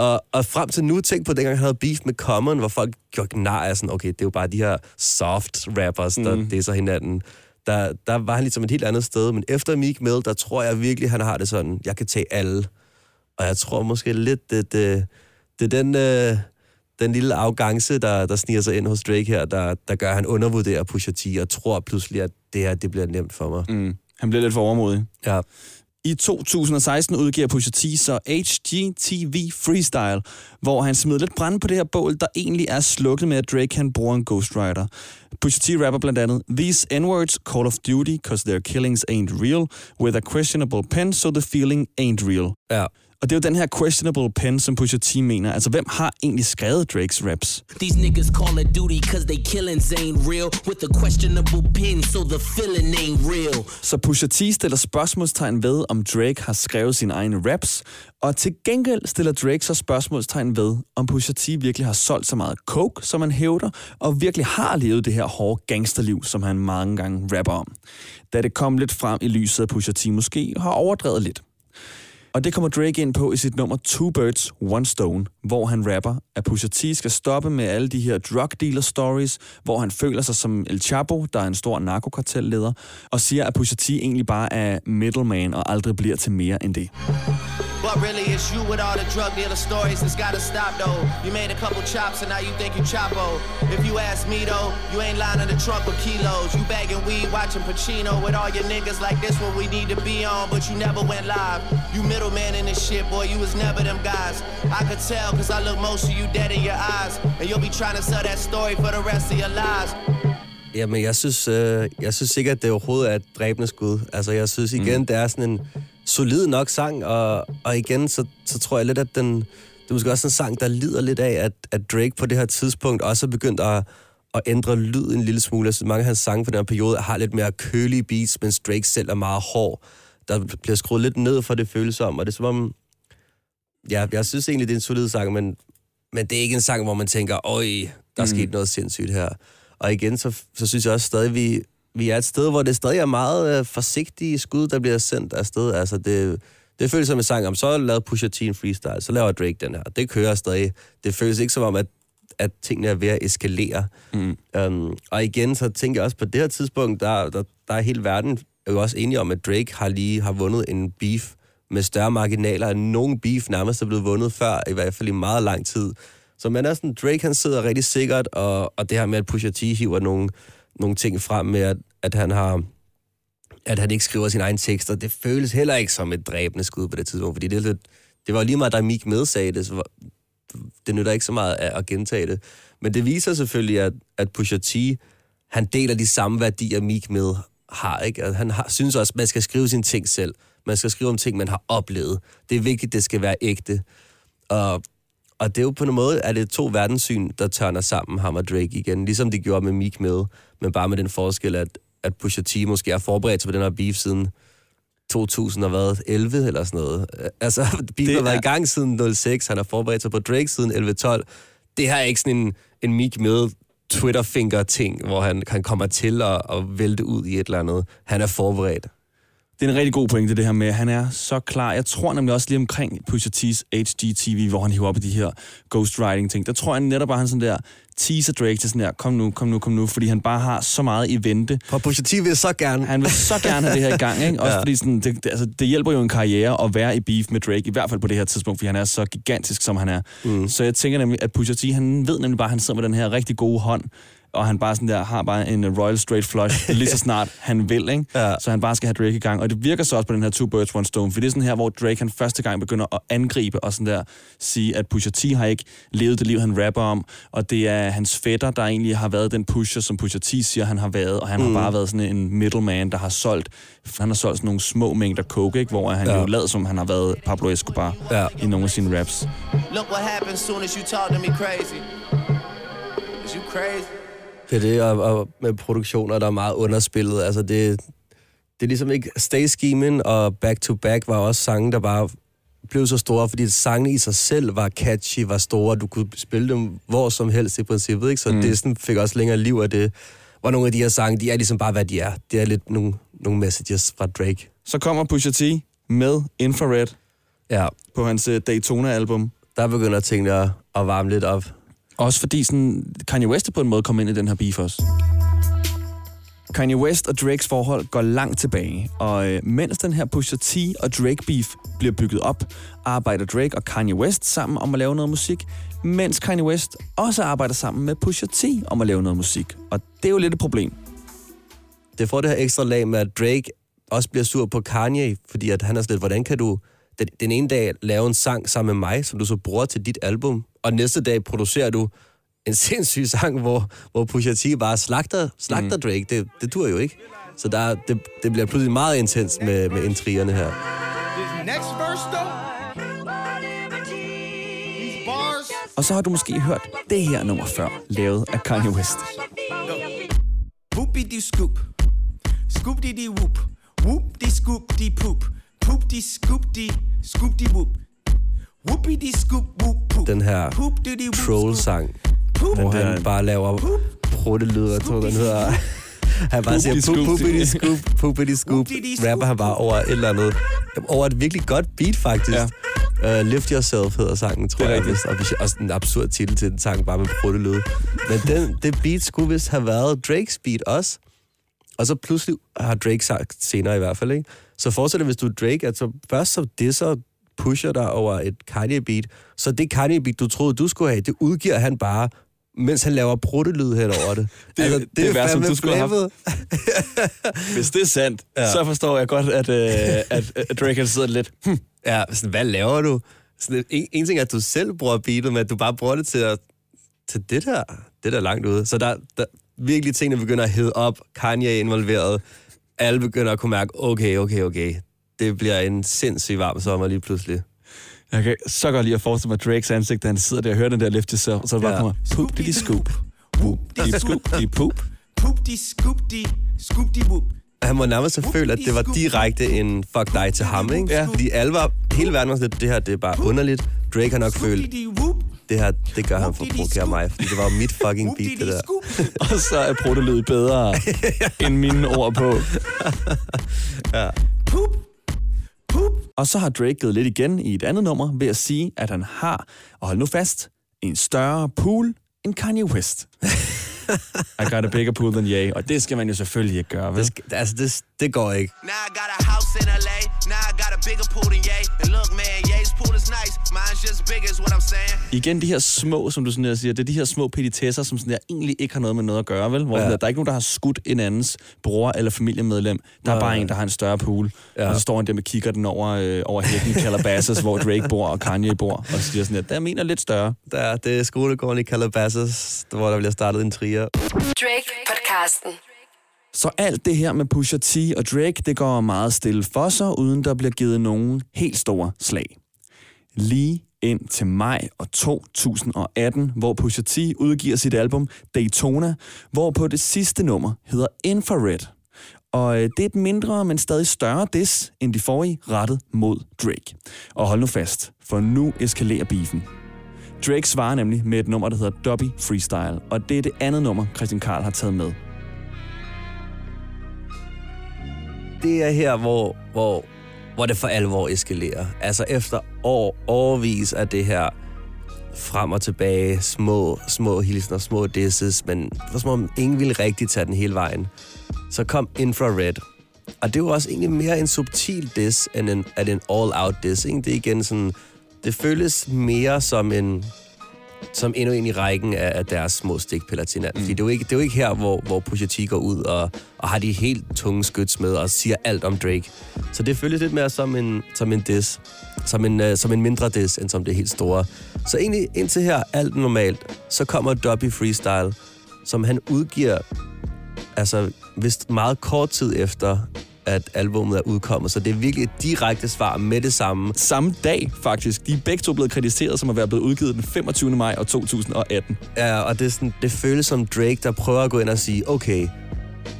Og, og frem til nu, tænk på dengang, han havde beef med Common, hvor folk gjorde nar af sådan, okay, det er jo bare de her soft rappers, der mm. det så hinanden. Der, der var han ligesom et helt andet sted. Men efter Meek Mill, der tror jeg virkelig, han har det sådan, jeg kan tage alle. Og jeg tror måske lidt, det, det, det er den, øh, den lille afgangse, der, der sniger sig ind hos Drake her, der, der gør, at han undervurderer Pusha T, og tror pludselig, at det her, det bliver nemt for mig. Mm. Han bliver lidt for overmodig. Ja. I 2016 udgiver Pusha T så HGTV Freestyle, hvor han smider lidt brand på det her bål, der egentlig er slukket med, at Drake han bruger en ghostwriter. Pusha T rapper blandt andet, These N-words, Call of Duty, cause their killings ain't real, with a questionable pen, so the feeling ain't real. Ja. Og det er jo den her questionable pen, som Pusha T mener. Altså, hvem har egentlig skrevet Drakes raps? These niggas call it duty cause they killings ain't real with a questionable pin so the feeling ain't real. Så Pusha T stiller spørgsmålstegn ved, om Drake har skrevet sine egne raps, og til gengæld stiller Drake så spørgsmålstegn ved, om Pusha T virkelig har solgt så meget coke, som han hævder, og virkelig har levet det her hårde gangsterliv, som han mange gange rapper om. Da det kom lidt frem i lyset, at Pusha T måske har overdrevet lidt. Og det kommer Drake ind på i sit nummer Two Birds, One Stone, hvor han rapper, at Pusha T skal stoppe med alle de her drug dealer stories, hvor han føler sig som El Chapo, der er en stor narkokartelleder, og siger, at Pusha T egentlig bare er middleman og aldrig bliver til mere end det. But really, it's you with all the drug dealer stories that's gotta stop though. You made a couple chops and now you think you Chapo. If you ask me though, you ain't lying in the trunk with kilos. You bagging weed, watching Pacino with all your niggas like this what we need to be on, but you never went live. You middleman in this shit, boy, you was never them guys. I could tell cause I look most of you dead in your eyes. And you'll be trying to sell that story for the rest of your lives. Jamen, jeg synes, øh, jeg synes sikkert, at det overhovedet er et dræbende skud. Altså, jeg synes igen, mm. det er sådan en solid nok sang, og, og igen, så, så tror jeg lidt, at den, det er måske også en sang, der lider lidt af, at, at Drake på det her tidspunkt også er begyndt at, at ændre lyd en lille smule. Jeg synes, mange af hans sange på den her periode har lidt mere kølige beats, mens Drake selv er meget hård. Der bliver skruet lidt ned for det føles om, og det er som om... Ja, jeg synes egentlig, det er en solid sang, men, men det er ikke en sang, hvor man tænker, øj, der er sket noget sindssygt her. Og igen, så, så synes jeg også stadig, vi, vi er et sted, hvor det stadig er meget øh, forsigtige skud, der bliver sendt afsted. Altså, det, det føles som en sang om, så lavede Pusha T en freestyle, så laver Drake den her. Det kører stadig. Det føles ikke som om, at, at tingene er ved at eskalere. Mm. Um, og igen, så tænker jeg også på det her tidspunkt, der, der, der er hele verden er jo også enige om, at Drake har lige har vundet en beef med større marginaler, end nogen beef nærmest er blevet vundet før, i hvert fald i meget lang tid. Så man er sådan, Drake han sidder rigtig sikkert, og, og det her med, at Pusha T hiver nogle, nogle ting frem med, at, at han har at han ikke skriver sine egne tekster, det føles heller ikke som et dræbende skud på det tidspunkt, fordi det, er lidt, det var lige meget, da Mik medsagde det, så var, det nytter ikke så meget at, at gentage det. Men det viser selvfølgelig, at, at Pusha T, han deler de samme værdier, Mik med har. Ikke? Han har, synes også, at man skal skrive sine ting selv. Man skal skrive om ting, man har oplevet. Det er vigtigt, det skal være ægte. Og, og det er jo på en måde, at det er to verdenssyn, der tørner sammen, ham og Drake igen. Ligesom de gjorde med Meek med, men bare med den forskel, at, at Pusha T måske er forberedt sig på den her beef siden 2011 eller sådan noget. Altså, beef har været i gang siden 06, han har forberedt sig på Drake siden 11-12. Det her er ikke sådan en, en Meek med Twitter-finger-ting, hvor han, han kommer til at, at vælte ud i et eller andet. Han er forberedt. Det er en rigtig god pointe, det her med, at han er så klar. Jeg tror nemlig også lige omkring Pusha T's HGTV, hvor han hiver op i de her ghostwriting-ting. Der tror jeg netop bare, han sådan der teaser Drake til sådan der, kom nu, kom nu, kom nu, fordi han bare har så meget i vente. For Pusha T vil så gerne. Han vil så gerne have det her i gang, ikke? Også ja. fordi sådan, det, det, altså, det hjælper jo en karriere at være i beef med Drake, i hvert fald på det her tidspunkt, fordi han er så gigantisk, som han er. Mm. Så jeg tænker nemlig, at Pusha T, han ved nemlig bare, at han sidder med den her rigtig gode hånd, og han bare sådan der, har bare en Royal Straight Flush, lige så snart han vil, ikke? Ja. Så han bare skal have Drake i gang. Og det virker så også på den her Two Birds, One Stone, for det er sådan her, hvor Drake han første gang begynder at angribe og sådan der sige, at Pusha T har ikke levet det liv, han rapper om, og det er hans fætter, der egentlig har været den pusher, som Pusha T siger, han har været, og han mm. har bare været sådan en middleman, der har solgt, han har solgt sådan nogle små mængder coke, ikke? hvor han Ja. jo lader som, han har været Pablo Escobar Ja. i nogle af sine raps. Look what happens soon as you talk to me crazy. Is you crazy? Det er det, og, og med produktioner, der er meget underspillet. Altså, det, det er ligesom ikke... Stay Scheming og Back to Back var også sange, der bare blev så store, fordi sangene i sig selv var catchy, var store, du kunne spille dem hvor som helst i princippet, ikke? Så mm. det sådan fik også længere liv af det. Hvor nogle af de her sange, de er ligesom bare, hvad de er. Det er lidt nogle, nogle messages fra Drake. Så kommer Pusha T med Infrared Ja, på hans øh, Daytona-album. der begynder tingene at, at varme lidt op. Også fordi sådan, Kanye West er på en måde kommet ind i den her beef også. Kanye West og Drakes forhold går langt tilbage, og øh, mens den her Pusha T og Drake beef bliver bygget op, arbejder Drake og Kanye West sammen om at lave noget musik, mens Kanye West også arbejder sammen med Pusha T om at lave noget musik. Og det er jo lidt et problem. det får det her ekstra lag med, at Drake også bliver sur på Kanye, fordi at han er sådan lidt, hvordan kan du den, den ene dag lave en sang sammen med mig, som du så bruger til dit album, og næste dag producerer du en sindssyg sang, hvor, hvor Pusha T bare slagter, slagter mm. Drake. Det, det dur jo ikke. Så der, er- det, det bliver pludselig meget intens med, med intrigerne her. Next verse, though, these bars. Og så har du måske hørt det her nummer før, lavet af Kanye West. Whoopie de scoop. Scoop de de whoop. Whoop de scoop de poop. Poop de scoop de scoop de whoop. Whoopie de scoop whoop poop. Den her Poop de de whoop troll-sang, Poop. hvor han- han bare laver pruttelyd, jeg tror, den hedder... Han bare siger, Poopity poop, scoop. poopity scoop. Rapper han bare over et eller andet. Over et virkelig godt beat, faktisk. Ja. Uh, Lift Yourself hedder sangen, tror Det er jeg. rigtigt. Vist. Og også en absurd titel til den sang, bare med pruttelyd. Men den, det beat skulle vist have været Drakes beat også. Og så pludselig har Drake sagt senere i hvert fald, ikke? Så fortsætter hvis du er Drake, at så først så disser pusher dig over et Kanye-beat, så det Kanye-beat, du troede, du skulle have, det udgiver han bare, mens han laver pruttelyd hen over det. Det- det er værst, som du skulle have haft. Hvis det er sandt, Ja. så forstår jeg godt, at, øh, at, at Drake sidder lidt... Hm, Ja, sådan, hvad laver du? Sådan, en, en ting er, at du selv bruger beatet, men at du bare bruger det til, at, til det der. Det der er langt ude. Så der, der virkelig tingene begynder at hedde op. Kanye er involveret. Alle begynder at kunne mærke, okay, okay, okay. Det bliver en sindssygt varm sommer lige pludselig. Jeg kan så godt lide at forestille mig Drakes ansigt, da han sidder der og hører den der lift yourself, og så er det bare Ja. kommer, poop de scoop. Whoop de scoop de poop. Poop de scoop de scoop de whoop. Han må nærmest have følt, at det var direkte en fuck dig til ham, ikke? Ja. Fordi alle var, hele verden var sådan lidt, det her det er bare underligt. Drake har nok følt. Det her, det gør han for at provokere mig, fordi det var mit fucking beat, det der. Og så er protolyd bedre end mine ord på. Poop. Poop. Og så har Drake givet lidt igen i et andet nummer ved at sige, at han har, og hold nu fast, en større pool end Kanye West. I got a bigger pool than Ye. Og det skal man jo selvfølgelig ikke gøre, vel? Det, skal, altså, det, det går ikke. Now I got a house in LA. Now I got a bigger pool than Ye. And look, man, Ye's pool is nice. Mine's just big, is what I'm saying. Igen de her små, som du sådan der siger, det er de her små petitesser, som sådan der egentlig ikke har noget med noget at gøre, vel? Hvor Ja. ja. der er ikke nogen, der har skudt en andens bror eller familiemedlem. Der er Nej, bare en, der har en større pool. Ja. Ja. Og så står han der med kigger den over, øh, over hækken i Calabasas, hvor Drake bor og Kanye bor, og så siger sådan der, der er min er lidt større. Der, det er skolegården i Calabasas, hvor der bliver startet en trier. Drake podcasten. Så alt det her med Pusha T og Drake, det går meget stille for sig, uden der bliver givet nogen helt store slag. Lige ind til maj og 2018, hvor Pusha T udgiver sit album Daytona, hvor på det sidste nummer hedder Infrared. Og øh, det er et mindre, men stadig større diss end de forrige rettet mod Drake. Og hold nu fast, for nu eskalerer beefen. Drake svarer nemlig med et nummer, der hedder Dobby Freestyle, og det er det andet nummer, Christian Karl har taget med. det er her, hvor, hvor, hvor det for alvor eskalerer. Altså efter år, årvis af det her frem og tilbage, små, små hilsner, små disses, men for som om ingen ville rigtig tage den hele vejen. Så kom Infrared. Og det var også egentlig mere en subtil diss, end en, at en all-out diss. Ikke? Det er igen sådan, det føles mere som en, som endnu en i rækken af, af deres små stikpiller til hinanden. Mm. Fordi det er, jo ikke, det er jo ikke her, hvor, hvor Pusha T går ud og, og har de helt tunge skyts med og siger alt om Drake. Så det føles lidt mere som en, som en diss. Som en, uh, som en mindre diss, end som det helt store. Så egentlig indtil her, alt normalt. Så kommer Dobby Freestyle, som han udgiver altså vist meget kort tid efter, at albumet er udkommet. Så det er virkelig et direkte svar med det samme. samme dag, faktisk. De er begge to blevet krediteret som at være blevet udgivet den 25. maj år 2018. Ja, og det, er sådan, det føles som Drake, der prøver at gå ind og sige, okay,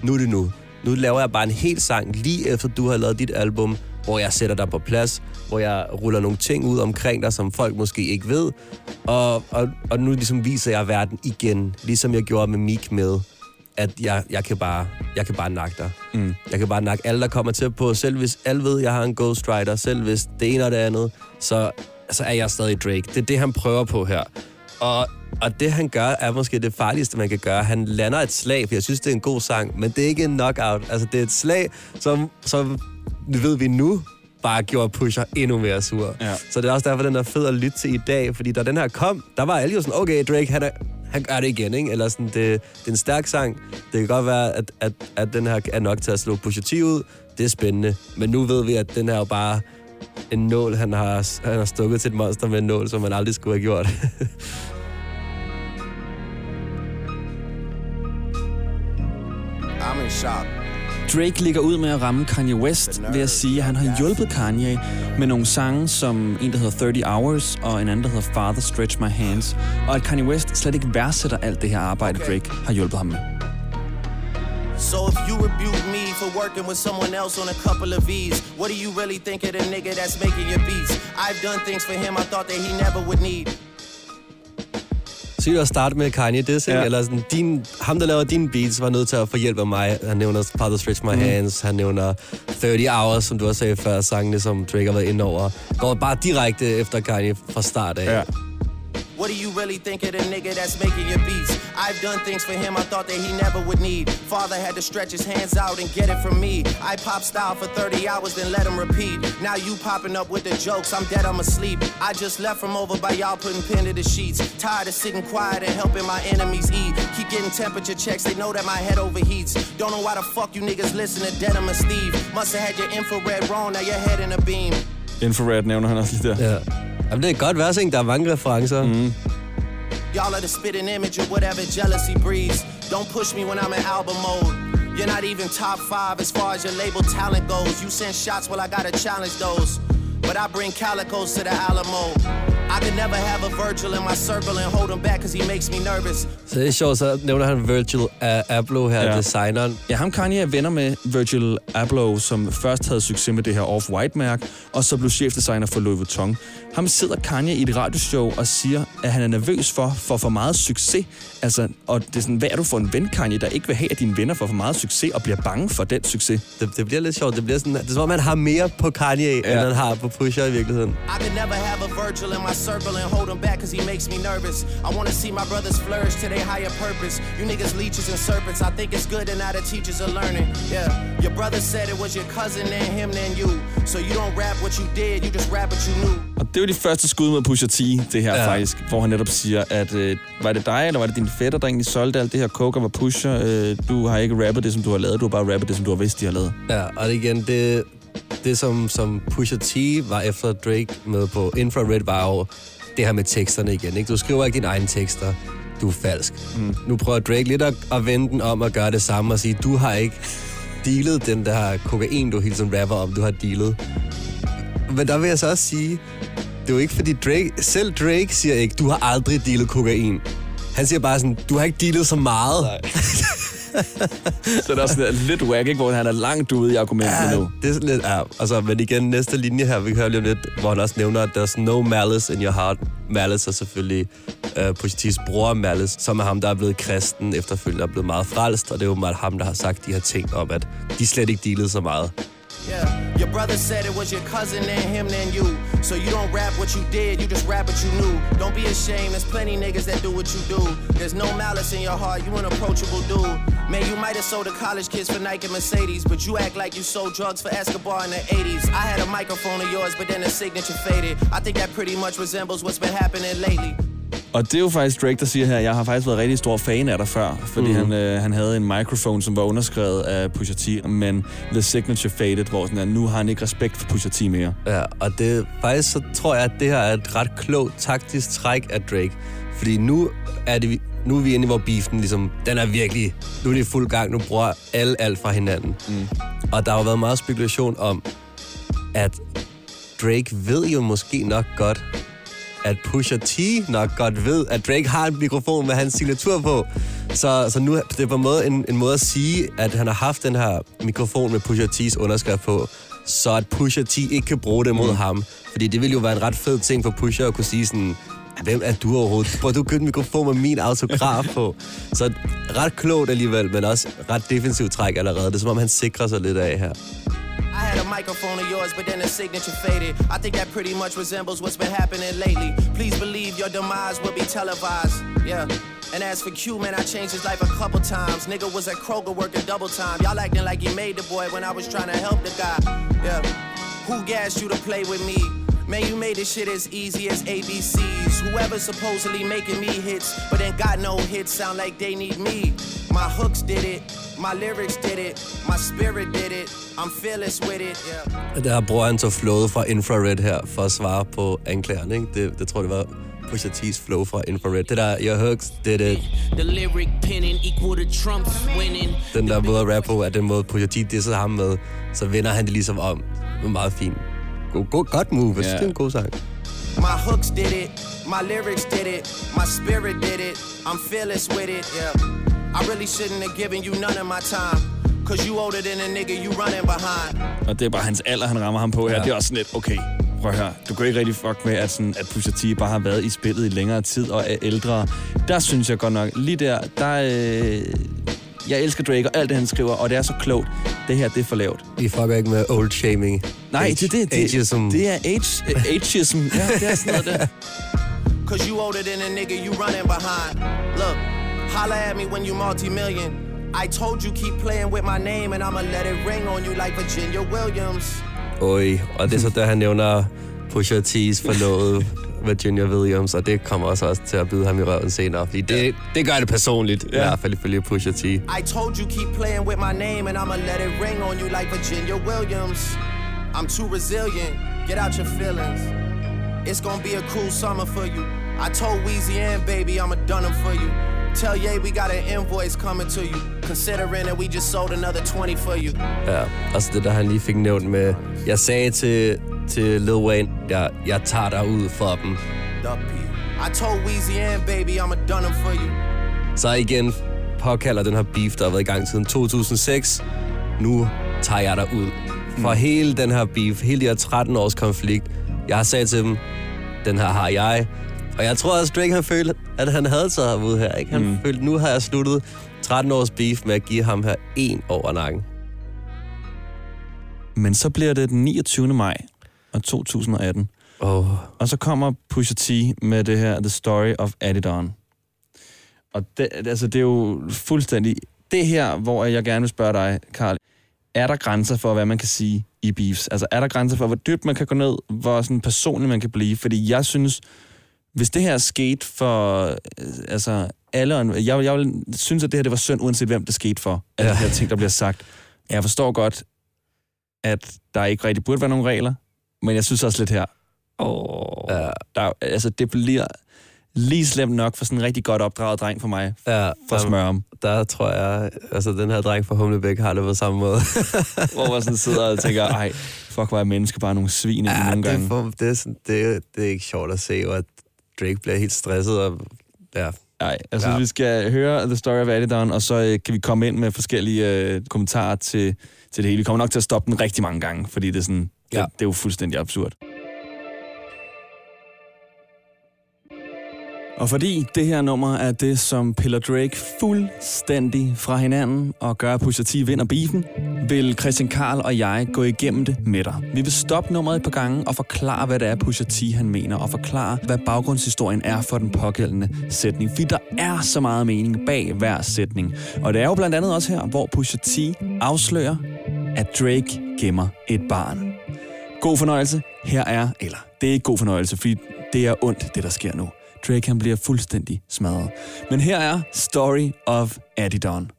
nu er det nu. Nu laver jeg bare en hel sang, lige efter du har lavet dit album, hvor jeg sætter dig på plads, hvor jeg ruller nogle ting ud omkring dig, som folk måske ikke ved. Og, og, og nu ligesom viser jeg verden igen, ligesom jeg gjorde med Meek med, at jeg, jeg, kan, bare, jeg kan bare nakke dig. Mm. Jeg kan bare nakke alle, der kommer til på. Selv hvis alle ved, jeg har en ghostwriter, selv hvis det ene og det andet, så, så er jeg stadig Drake. Det er det, han prøver på her. Og, og det, han gør, er måske det farligste, man kan gøre. Han lander et slag, for jeg synes, det er en god sang, men det er ikke en knockout. Altså, det er et slag, som, som ved vi nu, bare gjorde Pusher endnu mere sur. Ja. Så det er også derfor, den er fed at lytte til i dag, fordi da den her kom, der var alle jo sådan, okay, Drake, han, er, han gør det igen, ikke? Eller sådan, det, det er en stærk sang. Det kan godt være, at, at, at den her er nok til at slå Pusha ud. Det er spændende. Men nu ved vi, at den her er jo bare en nål, han har, han har stukket til et monster med en nål, som man aldrig skulle have gjort. Drake ligger ud med at ramme Kanye West ved at sige, at han har hjulpet Kanye med nogle sange, som en, der hedder 30 Hours, og en anden, der hedder Father Stretch My Hands. Og at Kanye West slet ikke værdsætter alt det her arbejde, Drake har hjulpet ham med. So if you rebuke me for working with someone else on a couple of V's, what do you really think of the nigga that's making your beats? I've done things for him I thought that he never would need. Så at starte med Kanye Diss, ja. Eller sådan, din, ham der laver dine beats var nødt til at få hjælp af mig. Han nævner Father Stretch My Hands, han nævner 30 Hours, som du også sagde før, sangene, som Drake har været inde over. Går bare direkte efter Kanye fra start af. Ja. What do you really think of the nigga that's making your beats? I've done things for him I thought that he never would need. Father had to stretch his hands out and get it from me. I pop style for 30 hours, then let him repeat. Now you popping up with the jokes, I'm dead, I'm asleep. I just left from over by y'all putting pen to the sheets. Tired of sitting quiet and helping my enemies eat. Keep getting temperature checks, they know that my head overheats. Don't know why the fuck you niggas listen to Denim and Steve. Must have had your infrared wrong, now your head in a beam. Infrared nævner han også lige der. Ja. Jamen, det er godt vers, ikke? Der er mange referencer. Mm. Y'all are the spitting image of whatever jealousy breeds. Don't push me when I'm in album mode. You're not even top five as far as your label talent goes. You send shots, well, I gotta challenge those. But I bring calicos to the Alamo. I could never have a Virgil in my circle and hold him back cause he makes me nervous. Så det er sjovt, så nævner han Virgil A- Abloh her, ja. Ja. designeren. Ja, ham Kanye er venner med Virgil Abloh, som først havde succes med det her Off-White-mærke, og så blev chefdesigner for Louis Vuitton. Ham sidder Kanye i et radioshow og siger, at han er nervøs for, for for meget succes. Altså, og det er sådan, hvad er du for en ven, Kanye, der ikke vil have, at dine venner får for meget succes og bliver bange for den succes? Det, det bliver lidt sjovt. Det bliver sådan, det er som om, man har mere på Kanye, ja. end han har på Pusher i virkeligheden. I could never have a Virgil in my circle and hold him back cause he makes me nervous. I wanna see my brothers flourish to their higher purpose. You niggas leeches and serpents. I think it's good and now the teachers are learning. Yeah, your brother said it was your cousin and him and you. So you don't rap what you did, you just rap what you knew. Og det er jo de første skud mod Pusha T, det her Ja. faktisk, hvor han netop siger, at øh, var det dig, eller var det din fætter, der egentlig solgte alt det her coke og var Pusher? Øh, du har ikke rappet det, som du har lavet, du har bare rappet det, som du har vidst, de har lavet. Ja, og det igen, det, det som, som Pusha T var efter Drake med på Infrared, var jo det her med teksterne igen. Ikke? Du skriver ikke dine egne tekster. Du er falsk. Mm. Nu prøver Drake lidt at, at vende den om og gøre det samme og sige, du har ikke dealet den der kokain, du hele tiden rapper om, du har dealet. Men der vil jeg så også sige, det er jo ikke fordi Drake, selv Drake siger ikke, du har aldrig dealet kokain. Han siger bare sådan, du har ikke dealet så meget. Nej. Så det er også sådan lidt whack, ikke? hvor han er langt ude i argumentet Ja, nu. det er sådan lidt, ja. Altså, men igen, næste linje her, vi hører lige om lidt, hvor han også nævner, at there's no malice in your heart. Malice er selvfølgelig Pusha T's bror Malice, som er ham, der er blevet kristen efterfølgende og blevet meget frelst, og det er jo meget ham, der har sagt de her ting om, at de slet ikke dealede så meget. Yeah, your brother said it was your cousin and him and you. So you don't rap what you did, you just rap what you knew. Don't be ashamed, there's plenty niggas that do what you do. There's no malice in your heart, you an approachable dude. Man, you might have sold to college kids for Nike and Mercedes, but you act like you sold drugs for Escobar in the 80s. I had a microphone of yours, but then the signature faded. I think that pretty much resembles what's been happening lately. Og det er jo faktisk Drake, der siger her, jeg har faktisk været rigtig stor fan af dig før, fordi mm. han, øh, han havde en microphone, som var underskrevet af Pusha T, men The Signature faded, hvor sådan, at nu har han ikke respekt for Pusha T mere. Ja, og det, faktisk så tror jeg, at det her er et ret klogt taktisk træk af Drake. Fordi nu er, det, nu er vi inde i, hvor beefen ligesom, den er virkelig, nu er det i fuld gang, nu bruger alle alt fra hinanden. Mm. Og der har jo været meget spekulation om, at Drake ved jo måske nok godt, at Pusha T nok godt ved, at Drake har en mikrofon med hans signatur på. Så, så nu det er på en måde en, en måde at sige, at han har haft den her mikrofon med Pusha T's underskrift på, så at Pusha T ikke kan bruge det mod mm. ham. Fordi det ville jo være en ret fed ting for Pusha at kunne sige sådan, hvem er du overhovedet? Hvor du købt en mikrofon med min autograf på. Så ret klogt alligevel, men også ret defensivt træk allerede. Det er som om, han sikrer sig lidt af her. I had a microphone of yours, but then the signature faded. I think that pretty much resembles what's been happening lately. Please believe your demise will be televised. Yeah. And as for Q, man, I changed his life a couple times. Nigga was at Kroger working double time. Y'all acting like you made the boy when I was trying to help the guy. Yeah. Who gassed you to play with me? Man, you made this shit as easy as ABCs. Whoever's supposedly making me hits, but then got no hits, sound like they need me. My hooks did it, my lyrics did it, my spirit did it. I'm fearless with it, yeah. Der bruger han så flowet fra Infrared her for at svare på anklageren, ikke? Det, det tror jeg, det var Pusha T's flow fra Infrared. Det der, your hooks, er det, The lyric penning equal to Trump's winning. den der måde at rappe på, er den måde Pusha T disser ham med, så vender han det ligesom om. Det er meget fint. God, god, godt move, synes, Ja. det er en god sang. My hooks did it, my lyrics did it, my spirit did it. I'm fearless with it, yeah. I really shouldn't have given you none of my time. Cause you older than a nigga you running behind. Og det er bare hans alder, han rammer ham på her. Ja. Ja. Det er også sådan lidt, okay, prøv at høre. Du kan ikke rigtig fuck med, at, sådan, at Pusha T bare har været i spillet i længere tid og er ældre. Der synes jeg godt nok, lige der, der... Øh, jeg elsker Drake og alt det, han skriver, og det er så klogt. Det her, det er for lavt. I fucker ikke med old shaming. Nej, Age- det er det. Det, ageism. det er age, øh, ageism. Ja, det er sådan noget der. Cause you older than a nigga you running behind. Look, holla at me when you multi-million. I told you keep playing with my name and I'ma let it ring on you like Virginia Williams. Oj, og det er så der, han nævner Pusha T's forlovede Virginia Williams, og det kommer også, også til at bide ham i røven senere, fordi det, det gør det personligt, ja. i hvert fald ifølge Pusha T. I told you keep playing with my name and I'ma let it ring on you like Virginia Williams. I'm too resilient. Get out your feelings. It's gonna be a cool summer for you. I told Weezy and baby I'ma done them for you. Tell Ye we got an invoice coming to you. Considering that we just sold another 20 for you. Ja, også det, der han lige fik nævnt med, jeg sagde til, til Lil Wayne, jeg, jeg tager dig ud for dem. I told Weezy and baby I'ma done them for you. Så igen påkalder den her beef, der har været i gang siden 2006. Nu tager jeg dig ud. For hele den her beef, hele de her 13 års konflikt, jeg har sagt til dem, den her har jeg. Og jeg tror også, Drake han følte, at han havde taget ham ud her. Ikke? Han mm. følte, nu har jeg sluttet 13 års beef med at give ham her en over nakken. Men så bliver det den 29. maj og 2018. Oh. Og så kommer Pusha T med det her The Story of Adidon. Og det, altså, det er jo fuldstændig... Det her, hvor jeg gerne vil spørge dig, Karl. Er der grænser for, hvad man kan sige i beefs? Altså, er der grænser for, hvor dybt man kan gå ned? Hvor sådan personlig man kan blive? Fordi jeg synes, hvis det her er sket for øh, altså, alle... Jeg, jeg vil synes, at det her det var synd, uanset hvem det skete for. Alle Ja. de her ting, der bliver sagt. Jeg forstår godt, at der ikke rigtig burde være nogen regler. Men jeg synes også lidt her, åh, Ja. der, altså, det bliver lige slemt nok for sådan en rigtig godt opdraget dreng for mig, Ja, for at smøre ham. der tror jeg, altså den her dreng fra Humlebæk har det på samme måde. Hvor man sådan sidder og tænker, ej, fuck, hvor er mennesker bare nogle svin ja, nogle det, gange. for, det, er sådan, det, det er ikke sjovt at se, at Drake bliver helt stresset. Og, ja, Nej, jeg synes, Ja. vi skal høre The Story of Adidon, og så øh, kan vi komme ind med forskellige øh, kommentarer til, til det hele. Vi kommer nok til at stoppe den rigtig mange gange, fordi det er, sådan, det, Ja. det er jo fuldstændig absurd. Og fordi det her nummer er det, som piller Drake fuldstændig fra hinanden og gør, at Pusha T vinder beefen, vil Christian Karl og jeg gå igennem det med dig. Vi vil stoppe nummeret et par gange og forklare, hvad det er, Pusha T han mener, og forklare, hvad baggrundshistorien er for den pågældende sætning. Fordi der er så meget mening bag hver sætning. Og det er jo blandt andet også her, hvor Pusha T afslører, at Drake gemmer et barn. God fornøjelse. Her er, eller det er ikke god fornøjelse, fordi det er ondt, det der sker nu. Drake han bliver fuldstændig smadret. Men her er Story of Adidon.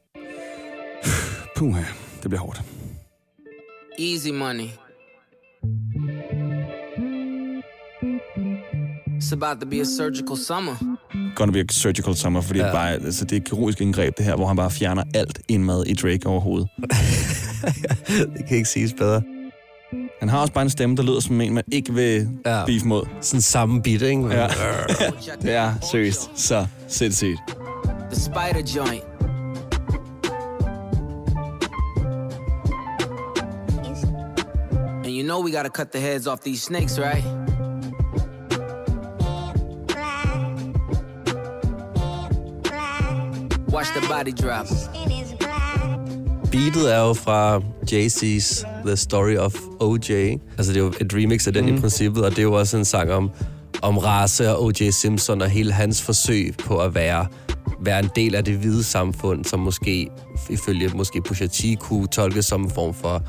Puh, det bliver hårdt. Easy money. It's about to be a surgical summer. Gonna be a surgical summer, fordi ja. Ja. bare, altså, det er et kirurgisk indgreb, det her, hvor han bare fjerner alt indmad i Drake overhovedet. det kan ikke siges bedre. Han har også bare en stemme, der lyder som en, man ikke vil Ja. beef mod. Sådan samme beat, ikke? Ja. Det er seriøst. Så sindssygt. The spider joint. And you know we gotta cut the heads off these snakes, right? Watch the body drop. Beatet er jo fra Jay-Z's The Story of O.J. Altså det er jo et remix af den mm. i princippet, og det er jo også en sang om, om race og O.J. Simpson og hele hans forsøg på at være, være en del af det hvide samfund, som måske ifølge måske Pusha T kunne tolkes som en form for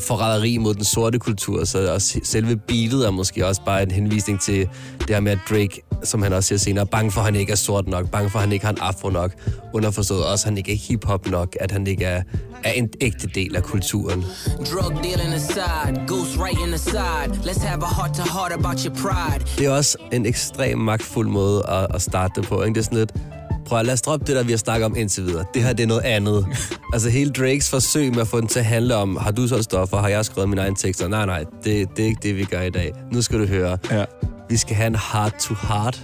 forræderi mod den sorte kultur, så også selve beatet er måske også bare en henvisning til det her med, at Drake, som han også siger senere, er bange for, at han ikke er sort nok, bange for, at han ikke har en afro nok, underforstået også, at han ikke er hiphop nok, at han ikke er, er en ægte del af kulturen. Drug dealing aside, ghost writing aside. Let's have a heart to heart about your pride. Det er også en ekstrem magtfuld måde at, at starte det på. Ikke? Det er sådan lidt, prøv at lad os droppe det, der vi har snakket om indtil videre. Det her, det er noget andet. altså hele Drakes forsøg med at få den til at handle om, har du så stoffer, har jeg skrevet mine egne tekster? Nej, nej, det, det er ikke det, vi gør i dag. Nu skal du høre. Ja. Vi skal have en heart to heart.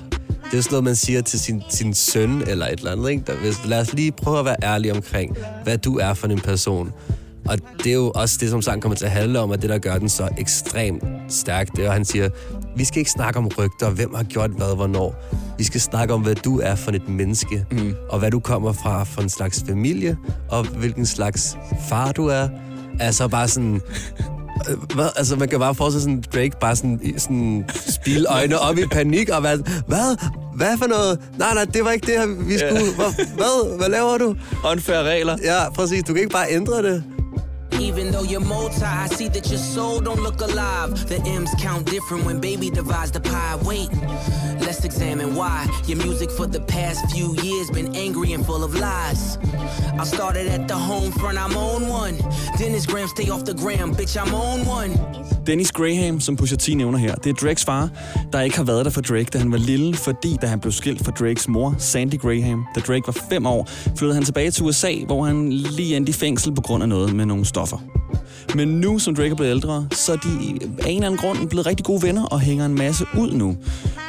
Det er sådan noget, man siger til sin, sin søn eller et eller andet. Ikke? Der, hvis, lad os lige prøve at være ærlige omkring, hvad du er for en person. Og det er jo også det, som sangen kommer til at handle om, og det, der gør den så ekstremt stærk, det er, at han siger, vi skal ikke snakke om rygter, hvem har gjort hvad, hvornår. Vi skal snakke om, hvad du er for et menneske, mm. og hvad du kommer fra for en slags familie, og hvilken slags far du er. Altså bare sådan... øh, Hvad? Altså, man kan bare forestille sådan Drake bare sådan, sådan spille øjne op i panik og være hvad? Hvad for noget? Nej, nej, det var ikke det her, vi skulle... Hvad? Hvad, hvad laver du? Unfair regler. Ja, præcis. Du kan ikke bare ændre det. Even though you're multi, I see that your soul don't look alive. The M's count different when baby divides the pie. Wait, let's examine why your music for the past few years been angry and full of lies. I started at the home front, I'm on one. Dennis Graham, stay off the gram, bitch, I'm on one. Dennis Graham, som Pusha T nævner her, det er Drakes far, der ikke har været der for Drake, da han var lille, fordi da han blev skilt fra Drakes mor, Sandy Graham, da Drake var fem år, flyttede han tilbage til USA, hvor han lige endte i fængsel på grund af noget med nogle stoffer. Men nu, som Drake er blevet ældre, så er de af en eller anden grund blevet rigtig gode venner og hænger en masse ud nu.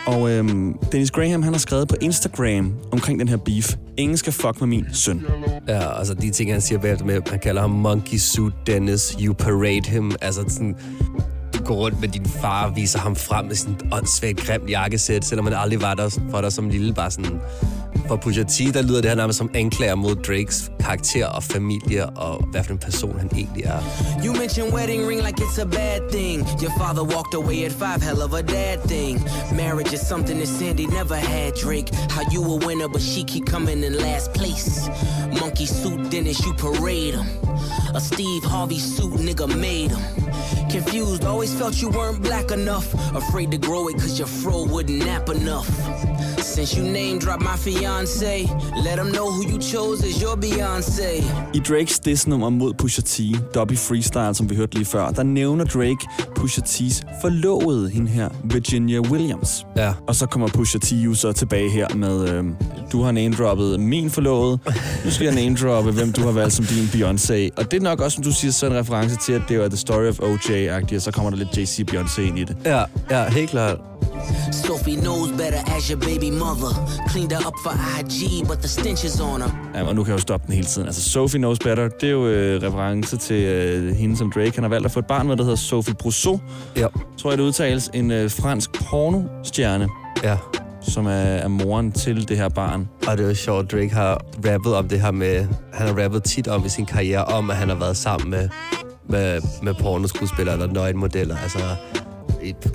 Og øhm, Dennis Graham, han har skrevet på Instagram omkring den her beef. Ingen skal fuck med min søn. Ja, altså de ting, han siger bagefter med, han kalder ham Monkey Suit Dennis, you parade him. Altså sådan, du går rundt med din far og viser ham frem med sin åndssvagt grimt jakkesæt, selvom han aldrig var der for dig som lille, bare sådan for Pusha T, der lyder det her nærmest som anklager mod Drakes karakter og familie, og hvad for en person han egentlig er. You mention wedding ring like it's a bad thing. Your father walked away at five, hell of a dad thing. Marriage is something that Sandy never had, Drake. How you a winner, but she keep coming in last place. Monkey suit Dennis, you parade him. A Steve Harvey suit, nigga made him. Confused, always felt you weren't black enough. Afraid to grow it cause your fro wouldn't nap enough. Since you name drop my fiance, let them know who you chose as your Beyonce. I Drakes diss-nummer mod Pusha T, Dobby Freestyle, som vi hørte lige før, der nævner Drake Pusha T's forlovede, hende her, Virginia Williams. Ja. Og så kommer Pusha T jo så tilbage her med, øh, du har name-droppet min forlovede, nu skal jeg name-droppe, hvem du har valgt som din Beyoncé. Og det er nok også, som du siger, så en reference til, at det var The Story of OJ-agtigt, og så kommer der lidt JC Beyoncé ind i det. Ja, ja, helt klart. Sophie knows better as your baby mother. Cleaned her up for IG, but the stench is on her. Ja, og nu kan jeg jo stoppe den hele tiden. Altså, Sophie Knows Better, det er jo øh, reference til øh, hende, som Drake han har valgt at få et barn med, der hedder Sophie Brousseau. Ja. Tror jeg, det udtales. En øh, fransk pornostjerne, Ja. som er, er moren til det her barn. Og det er jo sjovt, Drake har rappet om det her med... Han har rappet tit om i sin karriere, om at han har været sammen med, med, med pornoskuespillere eller nøgenmodeller. Altså,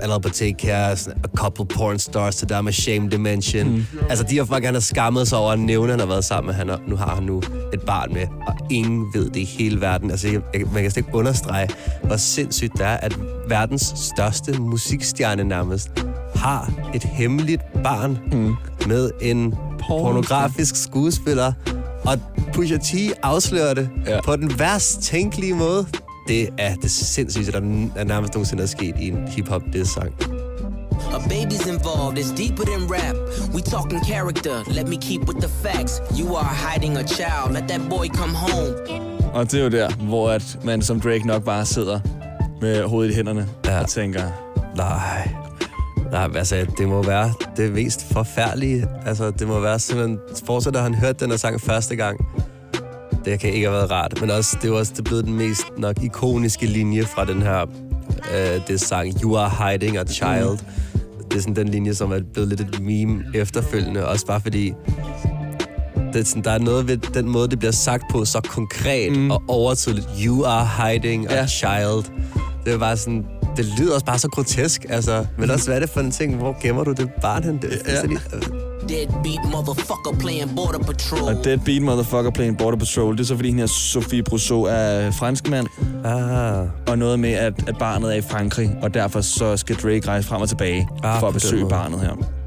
allerede på Take Care, sådan, a couple porn stars, så der med Shame Dimension. Mm. Altså, de her folk, han har skammet sig over at nævne, han har været sammen med. Han har, nu har han nu et barn med, og ingen ved det i hele verden. Altså, jeg, jeg, man kan slet ikke understrege, hvor sindssygt det er, at verdens største musikstjerne nærmest har et hemmeligt barn mm. med en pornografisk skuespiller, og Pusha T afslører det ja. på den værst tænkelige måde. Det er det sindssygt, der er nærmest nogensinde er sket i en hip-hop diss-sang. A baby's involved, it's deeper than rap. We talking character, let me keep with the facts. You are hiding a child, let that boy come home. Og det er jo der, hvor at man som Drake nok bare sidder med hovedet i hænderne ja. Ja. og tænker, Nej. Nej, altså, det må være det mest forfærdelige. Altså, det må være simpelthen... Fortsætter han hørt den her sang første gang. Det kan ikke have været rart. Men også, det er også det er blevet den mest nok ikoniske linje fra den her øh, det sang You are hiding a child. Det er sådan den linje, som er blevet lidt et meme efterfølgende. Også bare fordi det er sådan, der er noget ved den måde, det bliver sagt på så konkret mm. og overtydeligt. You are hiding a Ja. child. Det er bare sådan, det lyder også bare så grotesk, altså. Men også, hvad er det for en ting? Hvor gemmer du det barn hen? Det er Ja. Deadbeat motherfucker playing border patrol. og Deadbeat Motherfucker Playing Border Patrol, det er så fordi, hende her Sophie Brousseau er fransk mand, Ah, og noget med, at, at barnet er i Frankrig, og derfor så skal Drake rejse frem og tilbage Ah, for at besøge barnet her.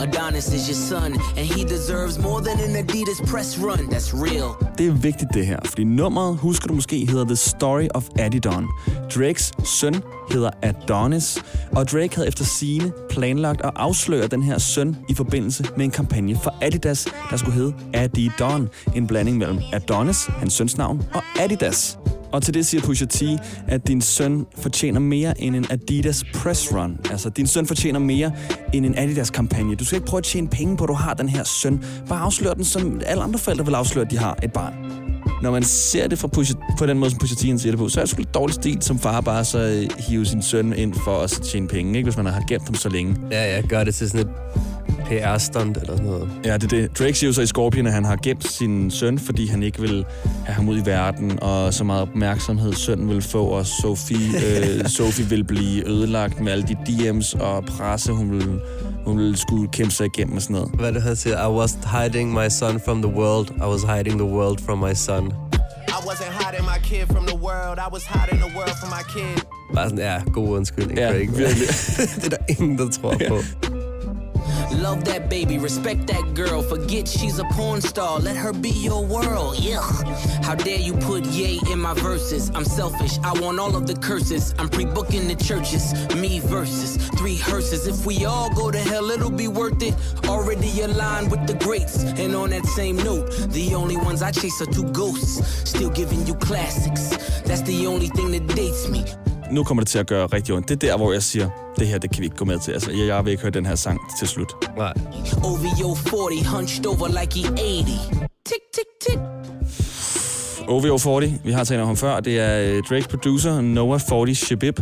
Adonis is your son, and he deserves more than an Adidas press run. That's real. Det er vigtigt det her, fordi nummeret, husker du måske, hedder The Story of Adidon. Drakes søn hedder Adonis, og Drake havde efter sine planlagt at afsløre den her søn i forbindelse med en kampagne for Adidas, der skulle hedde Adidon. En blanding mellem Adonis, hans søns navn, og Adidas. Og til det siger Pusha T, at din søn fortjener mere end en Adidas press run. Altså, din søn fortjener mere end en Adidas-kampagne. Du skal ikke prøve at tjene penge på, at du har den her søn. Bare afslør den, som alle andre forældre vil afsløre, at de har et barn. Når man ser det fra Pusha, på den måde, som Pusha T siger det på, så er det sgu lidt dårlig stil som far bare så øh, hive sin søn ind for at tjene penge, ikke? hvis man har gemt ham så længe. ja, ja, gør det til sådan et PR-stunt eller sådan noget. Ja, det er det. Drake siger jo så i Scorpion, at han har gemt sin søn, fordi han ikke vil have ham ud i verden, og så meget opmærksomhed sønnen vil få, og Sophie, øh, Sophie vil blive ødelagt med alle de DM's og presse, hun vil, hun vil skulle kæmpe sig igennem og sådan noget. Hvad det, han siger? I was hiding my son from the world. I was hiding the world from my son. I wasn't hiding my kid from the world. I was hiding the world from my kid. Bare sådan, ja, god undskyldning, Ja, Drake. virkelig. det er der ingen, der tror på. Love that baby, respect that girl. Forget she's a porn star, let her be your world. Yeah. How dare you put yay in my verses? I'm selfish, I want all of the curses. I'm pre booking the churches, me versus three hearses. If we all go to hell, it'll be worth it. Already aligned with the greats. And on that same note, the only ones I chase are two ghosts. Still giving you classics. That's the only thing that dates me. Nu kommer det til at gøre rigtig ondt. Det er der, hvor jeg siger, det her, det kan vi ikke gå med til. Altså, jeg, jeg vil ikke høre den her sang til slut. Nej. OVO 40, hunched over like he 80. Tick, tick, tick. OVO 40, vi har talt om ham før, det er øh, Drakes producer, Noah 40 Shabib.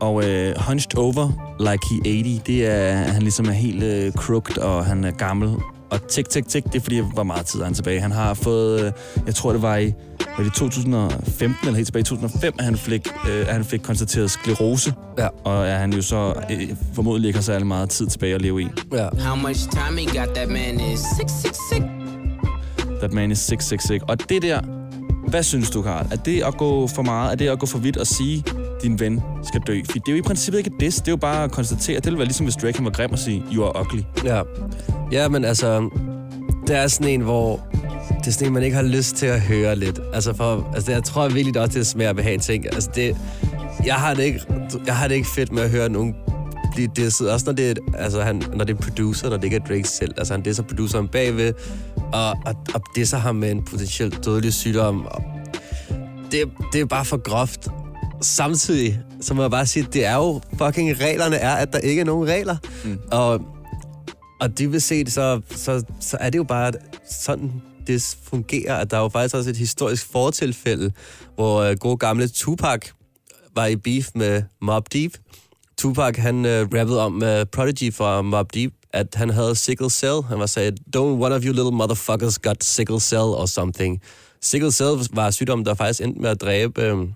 Og øh, Hunched Over Like He 80, det er, han ligesom er helt øh, crooked, og han er gammel. Og tik, tik, tik, det er fordi, hvor meget tid er han tilbage. Han har fået, øh, jeg tror det var i, var det i 2015 eller helt tilbage i 2005, at han fik, øh, at han fik konstateret sklerose. Ja. Og at han jo så øh, formodentlig ikke har særlig meget tid tilbage at leve i. Ja. How much time he got, that man is sick, sick, sick. That man is 666. Og det der, hvad synes du, Karl? Er det at gå for meget? Er det at gå for vidt og sige, din ven skal dø? For det er jo i princippet ikke det. Det er jo bare at konstatere. Det ville være ligesom, hvis Drake var grim og sige, you are ugly. Ja. ja, men altså, det er sådan en, hvor det er sådan en, man ikke har lyst til at høre lidt. Altså, for, altså jeg tror virkelig også, det er smager at have ting. Altså, det, jeg, har det ikke, jeg har det ikke fedt med at høre nogen blive disset. Også når det, er, altså, han, når det er producer, når det ikke er Drake selv. Altså, han disser produceren bagved, og, og, og disser ham med en potentielt dødelig sygdom. Og det, det er bare for groft. Samtidig, så må jeg bare sige, det er jo fucking reglerne er, at der ikke er nogen regler. Mm. Og og det vil se, så, så, så er det jo bare sådan, det fungerer, at der er jo faktisk også et historisk fortilfælde, hvor uh, gode gamle Tupac var i beef med Mob Deep. Tupac, han uh, rappede om uh, Prodigy fra Mobb Deep, at han havde sickle cell. Han var sagde, don't one of you little motherfuckers got sickle cell or something. Sickle cell var sygdom, der faktisk endte med at dræbe um,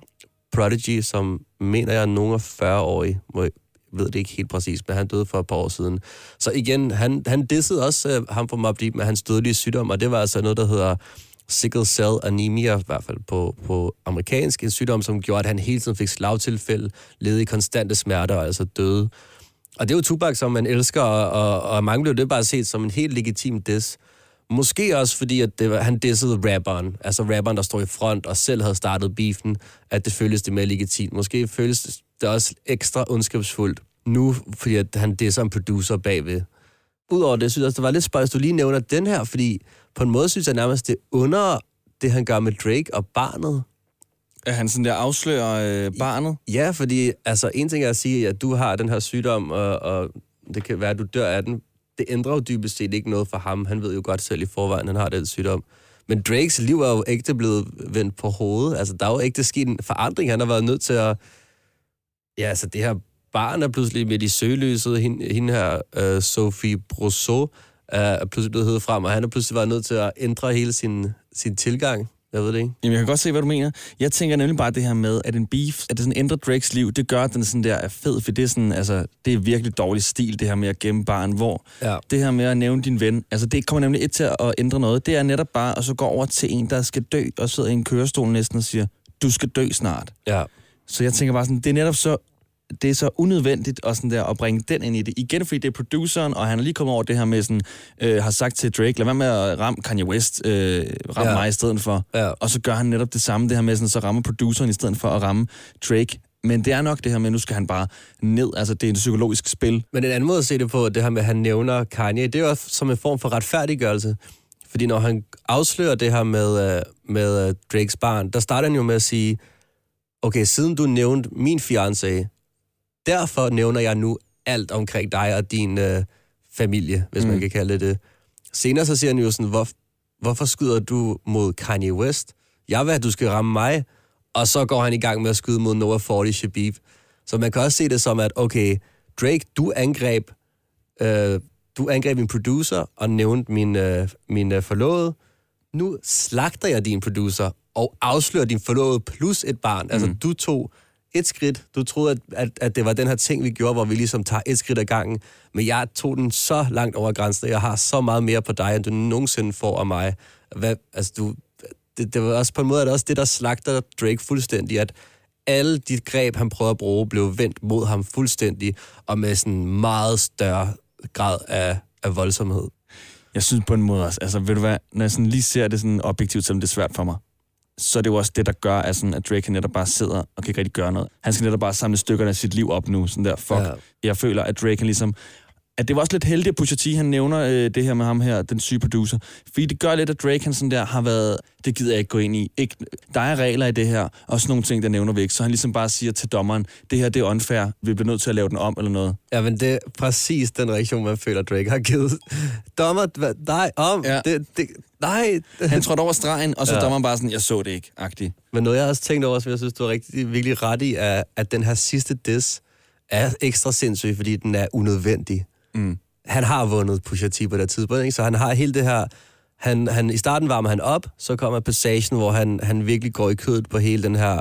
Prodigy, som mener jeg er nogen af 40-årige, Jeg ved det ikke helt præcis, men han døde for et par år siden. Så igen, han, han dissede også øh, ham fra Mobb Deep med hans dødelige sygdom, og det var altså noget, der hedder sickle cell anemia, i hvert fald på, på amerikansk, en sygdom, som gjorde, at han hele tiden fik slagtilfælde, led i konstante smerter og altså døde. Og det er jo Tupac, som man elsker, og, og, og mange blev det bare set som en helt legitim diss. Måske også fordi, at det var, han dissede rapperen, altså rapperen, der står i front og selv havde startet beefen, at det føles det mere legitimt. Måske føles det også ekstra ondskabsfuldt nu, fordi at han disser en producer bagved. Udover det, synes jeg også, det var lidt spøjst, du lige nævner den her, fordi på en måde synes jeg nærmest, det under det, han gør med Drake og barnet. At han sådan der afslører øh, barnet? Ja, fordi altså, en ting er at sige, at du har den her sygdom, og, og det kan være, at du dør af den. Det ændrer jo dybest set ikke noget for ham. Han ved jo godt selv i forvejen, at han har den sygdom. Men Drakes liv er jo ægte blevet vendt på hovedet. Altså, der er jo ægte sket en forandring. Han har været nødt til at... Ja, altså, det her barn er pludselig midt i søgelyset. Hende, hende her, uh, Sophie Brousseau, er pludselig blevet hævet frem, og han har pludselig været nødt til at ændre hele sin, sin tilgang. Jeg ved det ikke. Jamen, jeg kan godt se, hvad du mener. Jeg tænker nemlig bare det her med, at en beef, at det sådan ændrer Drakes liv, det gør, at den sådan der er fed, for det er sådan, altså, det er virkelig dårlig stil, det her med at gemme barn, hvor Ja. det her med at nævne din ven, altså det kommer nemlig ikke til at ændre noget. Det er netop bare at så gå over til en, der skal dø, og sidder i en kørestol næsten og siger, du skal dø snart. Ja. Så jeg tænker bare sådan, det er netop så det er så unødvendigt at, sådan der, at bringe den ind i det. Igen, fordi det er produceren, og han er lige kommet over det her med sådan, øh, har sagt til Drake, lad være med at ramme Kanye West, øh, ramme Ja. mig i stedet for. Ja. Og så gør han netop det samme, det her med, sådan, så rammer produceren i stedet for at ramme Drake. Men det er nok det her med, at nu skal han bare ned. Altså, det er et psykologisk spil. Men en anden måde at se det på, det her med, at han nævner Kanye, det er jo også som en form for retfærdiggørelse. Fordi når han afslører det her med, øh, med øh, Drakes barn, der starter han jo med at sige, okay, siden du nævnte min fiancé, derfor nævner jeg nu alt omkring dig og din øh, familie, hvis mm. man kan kalde det. Senere så siger han jo sådan, Hvor, hvorfor skyder du mod Kanye West? Jeg vil, at du skal ramme mig. Og så går han i gang med at skyde mod Noah Forty Shabib. Så man kan også se det som, at okay, Drake, du angreb, øh, du angreb min producer og nævnte min, øh, min øh, forlovede. Nu slagter jeg din producer og afslører din forlovede plus et barn. Mm. Altså, du tog et skridt. Du troede, at, at, at det var den her ting, vi gjorde, hvor vi ligesom tager et skridt ad gangen. Men jeg tog den så langt over grænsen, og jeg har så meget mere på dig, end du nogensinde får af mig. Hvad, altså, du, det, det var også på en måde, at det også det, der slagter Drake fuldstændig, at alle de greb, han prøvede at bruge, blev vendt mod ham fuldstændig, og med sådan en meget større grad af, af voldsomhed. Jeg synes på en måde også, altså ved du hvad, når jeg sådan lige ser det sådan objektivt, selvom det svært for mig, så er det jo også det, der gør, at, sådan, at Drake netop bare sidder og kan ikke rigtig gøre noget. Han skal netop bare samle stykkerne af sit liv op nu, sådan der, fuck. Ja. Jeg føler, at Drake han ligesom, at det var også lidt heldigt, at Pusha T, han nævner øh, det her med ham her, den syge producer. Fordi det gør lidt, at Drake han sådan der har været, det gider jeg ikke gå ind i. Ikke, der er regler i det her, og sådan nogle ting, der nævner vi ikke. Så han ligesom bare siger til dommeren, det her det er unfair, vi bliver nødt til at lave den om eller noget. Ja, men det er præcis den reaktion, man føler, Drake har givet. Dommer, nej, om, ja. Det, det, nej. Han trådte over stregen, og så Ja. dommeren bare sådan, jeg så det ikke, agtig. Men noget, jeg også tænkte over, som jeg synes, du var rigtig, virkelig ret i, er, at den her sidste diss, er ekstra sindssyg, fordi den er unødvendig. Mm. Han har vundet Pusha T på det tidspunkt, ikke? så han har hele det her... Han, han, I starten varmer han op, så kommer passagen, hvor han, han virkelig går i kødet på hele den her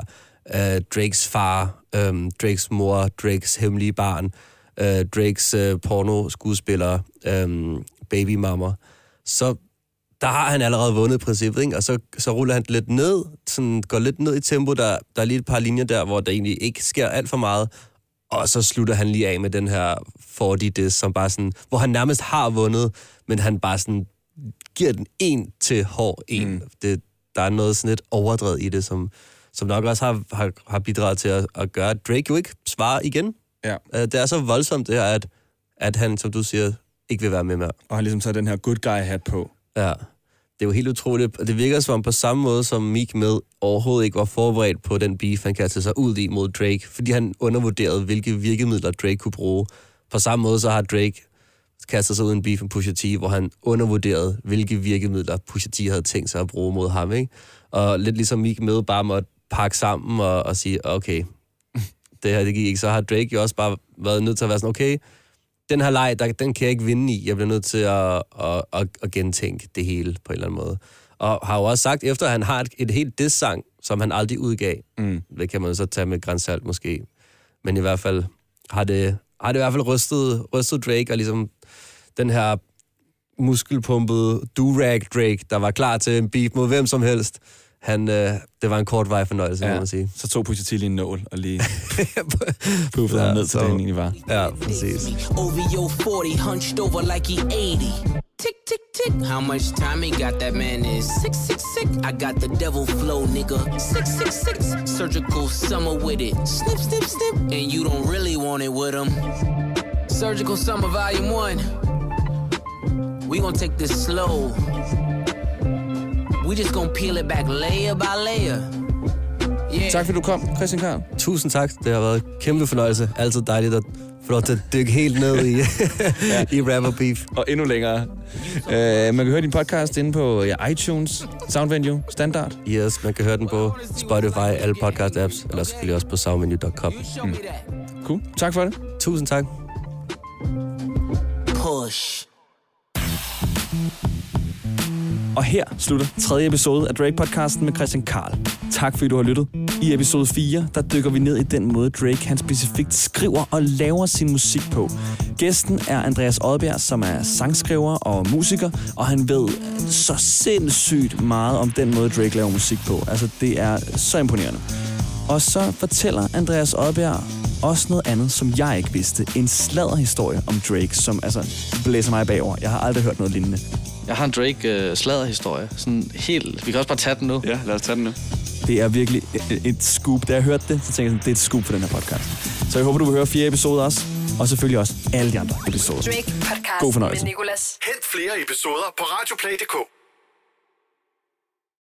øh, Drakes far, øh, Drakes mor, Drakes hemmelige barn, øh, Drakes øh, porno-skuespiller, øh, babymammer. Så der har han allerede vundet princippet, ikke? og så, så ruller han lidt ned, sådan går lidt ned i tempo, der, der er lige et par linjer der, hvor der egentlig ikke sker alt for meget, og så slutter han lige af med den her 40 diss, som bare sådan, hvor han nærmest har vundet, men han bare sådan giver den en til hård en. Mm. Det, der er noget sådan lidt overdrevet i det, som, som nok også har, har, har bidraget til at, at gøre, at Drake jo ikke svarer igen. Ja. Uh, det er så voldsomt det her, at, at han, som du siger, ikke vil være med mere. Og han ligesom tager den her good guy hat på. Ja. Det er jo helt utroligt. Og det virker som om på samme måde, som Meek med overhovedet ikke var forberedt på den beef, han kastede sig ud i mod Drake, fordi han undervurderede, hvilke virkemidler Drake kunne bruge. På samme måde så har Drake kastet sig ud i en beef med Pusha T, hvor han undervurderede, hvilke virkemidler Pusha T havde tænkt sig at bruge mod ham. Ikke? Og lidt ligesom Meek med bare måtte pakke sammen og, og sige, okay, det her det gik ikke. Så har Drake jo også bare været nødt til at være sådan, okay, den her leg, der, den kan jeg ikke vinde i. Jeg bliver nødt til at, at, at, at gentænke det hele på en eller anden måde. Og har jo også sagt, efter at han har et, et helt diss-sang, som han aldrig udgav, Mm. det kan man så tage med grænsalt måske, men i hvert fald har det, har det i hvert fald rystet, rystet Drake, og ligesom den her muskelpumpede durag Drake, der var klar til en beef mod hvem som helst, han, øh, det var en kort vej fornøjelse, ja. må man sige. Så tog lige en nål og lige puffede Ja, ham ned til så- det, han egentlig var. Ja, præcis. OVO 40, hunched over like he 80. Tick, tick, tick. How much time he got? That man is sick, sick, sick. I got the devil flow, nigga. Six, six, six. Surgical summer with it. Snip, snip, snip. And you don't really want it with him. Surgical summer volume one. We gonna take this slow. We just gonna peel it back layer by layer. Yeah. Tak fordi du kom, Christian Karl. Tusind tak. Det har været en kæmpe fornøjelse. Altid dejligt at få lov til at dykke helt ned i, i rapper beef. Og endnu længere. Uh, man kan høre din podcast inde på ja, iTunes, Soundvenue, Standard. Yes, man kan høre den på Spotify, alle podcast apps, eller selvfølgelig også på soundmenu.com. Mm. Cool. Tak for det. Tusind tak. Push. Mm. Og her slutter tredje episode af Drake-podcasten med Christian Karl. Tak fordi du har lyttet. I episode 4, der dykker vi ned i den måde, Drake han specifikt skriver og laver sin musik på. Gæsten er Andreas Odbjerg, som er sangskriver og musiker, og han ved så sindssygt meget om den måde, Drake laver musik på. Altså, det er så imponerende. Og så fortæller Andreas Odbjerg også noget andet, som jeg ikke vidste. En sladderhistorie om Drake, som altså blæser mig bagover. Jeg har aldrig hørt noget lignende. Jeg har en Drake uh, sladderhistorie. Sådan helt... Vi kan også bare tage den nu. Ja, lad os tage den nu. Det er virkelig et, et scoop. Da jeg hørte det, så tænkte jeg sådan, det er et scoop for den her podcast. Så jeg håber, du vil høre fire episoder også. Og selvfølgelig også alle de andre episoder. Drake podcast God fornøjelse. med Nicolas. Hent flere episoder på radioplay.dk.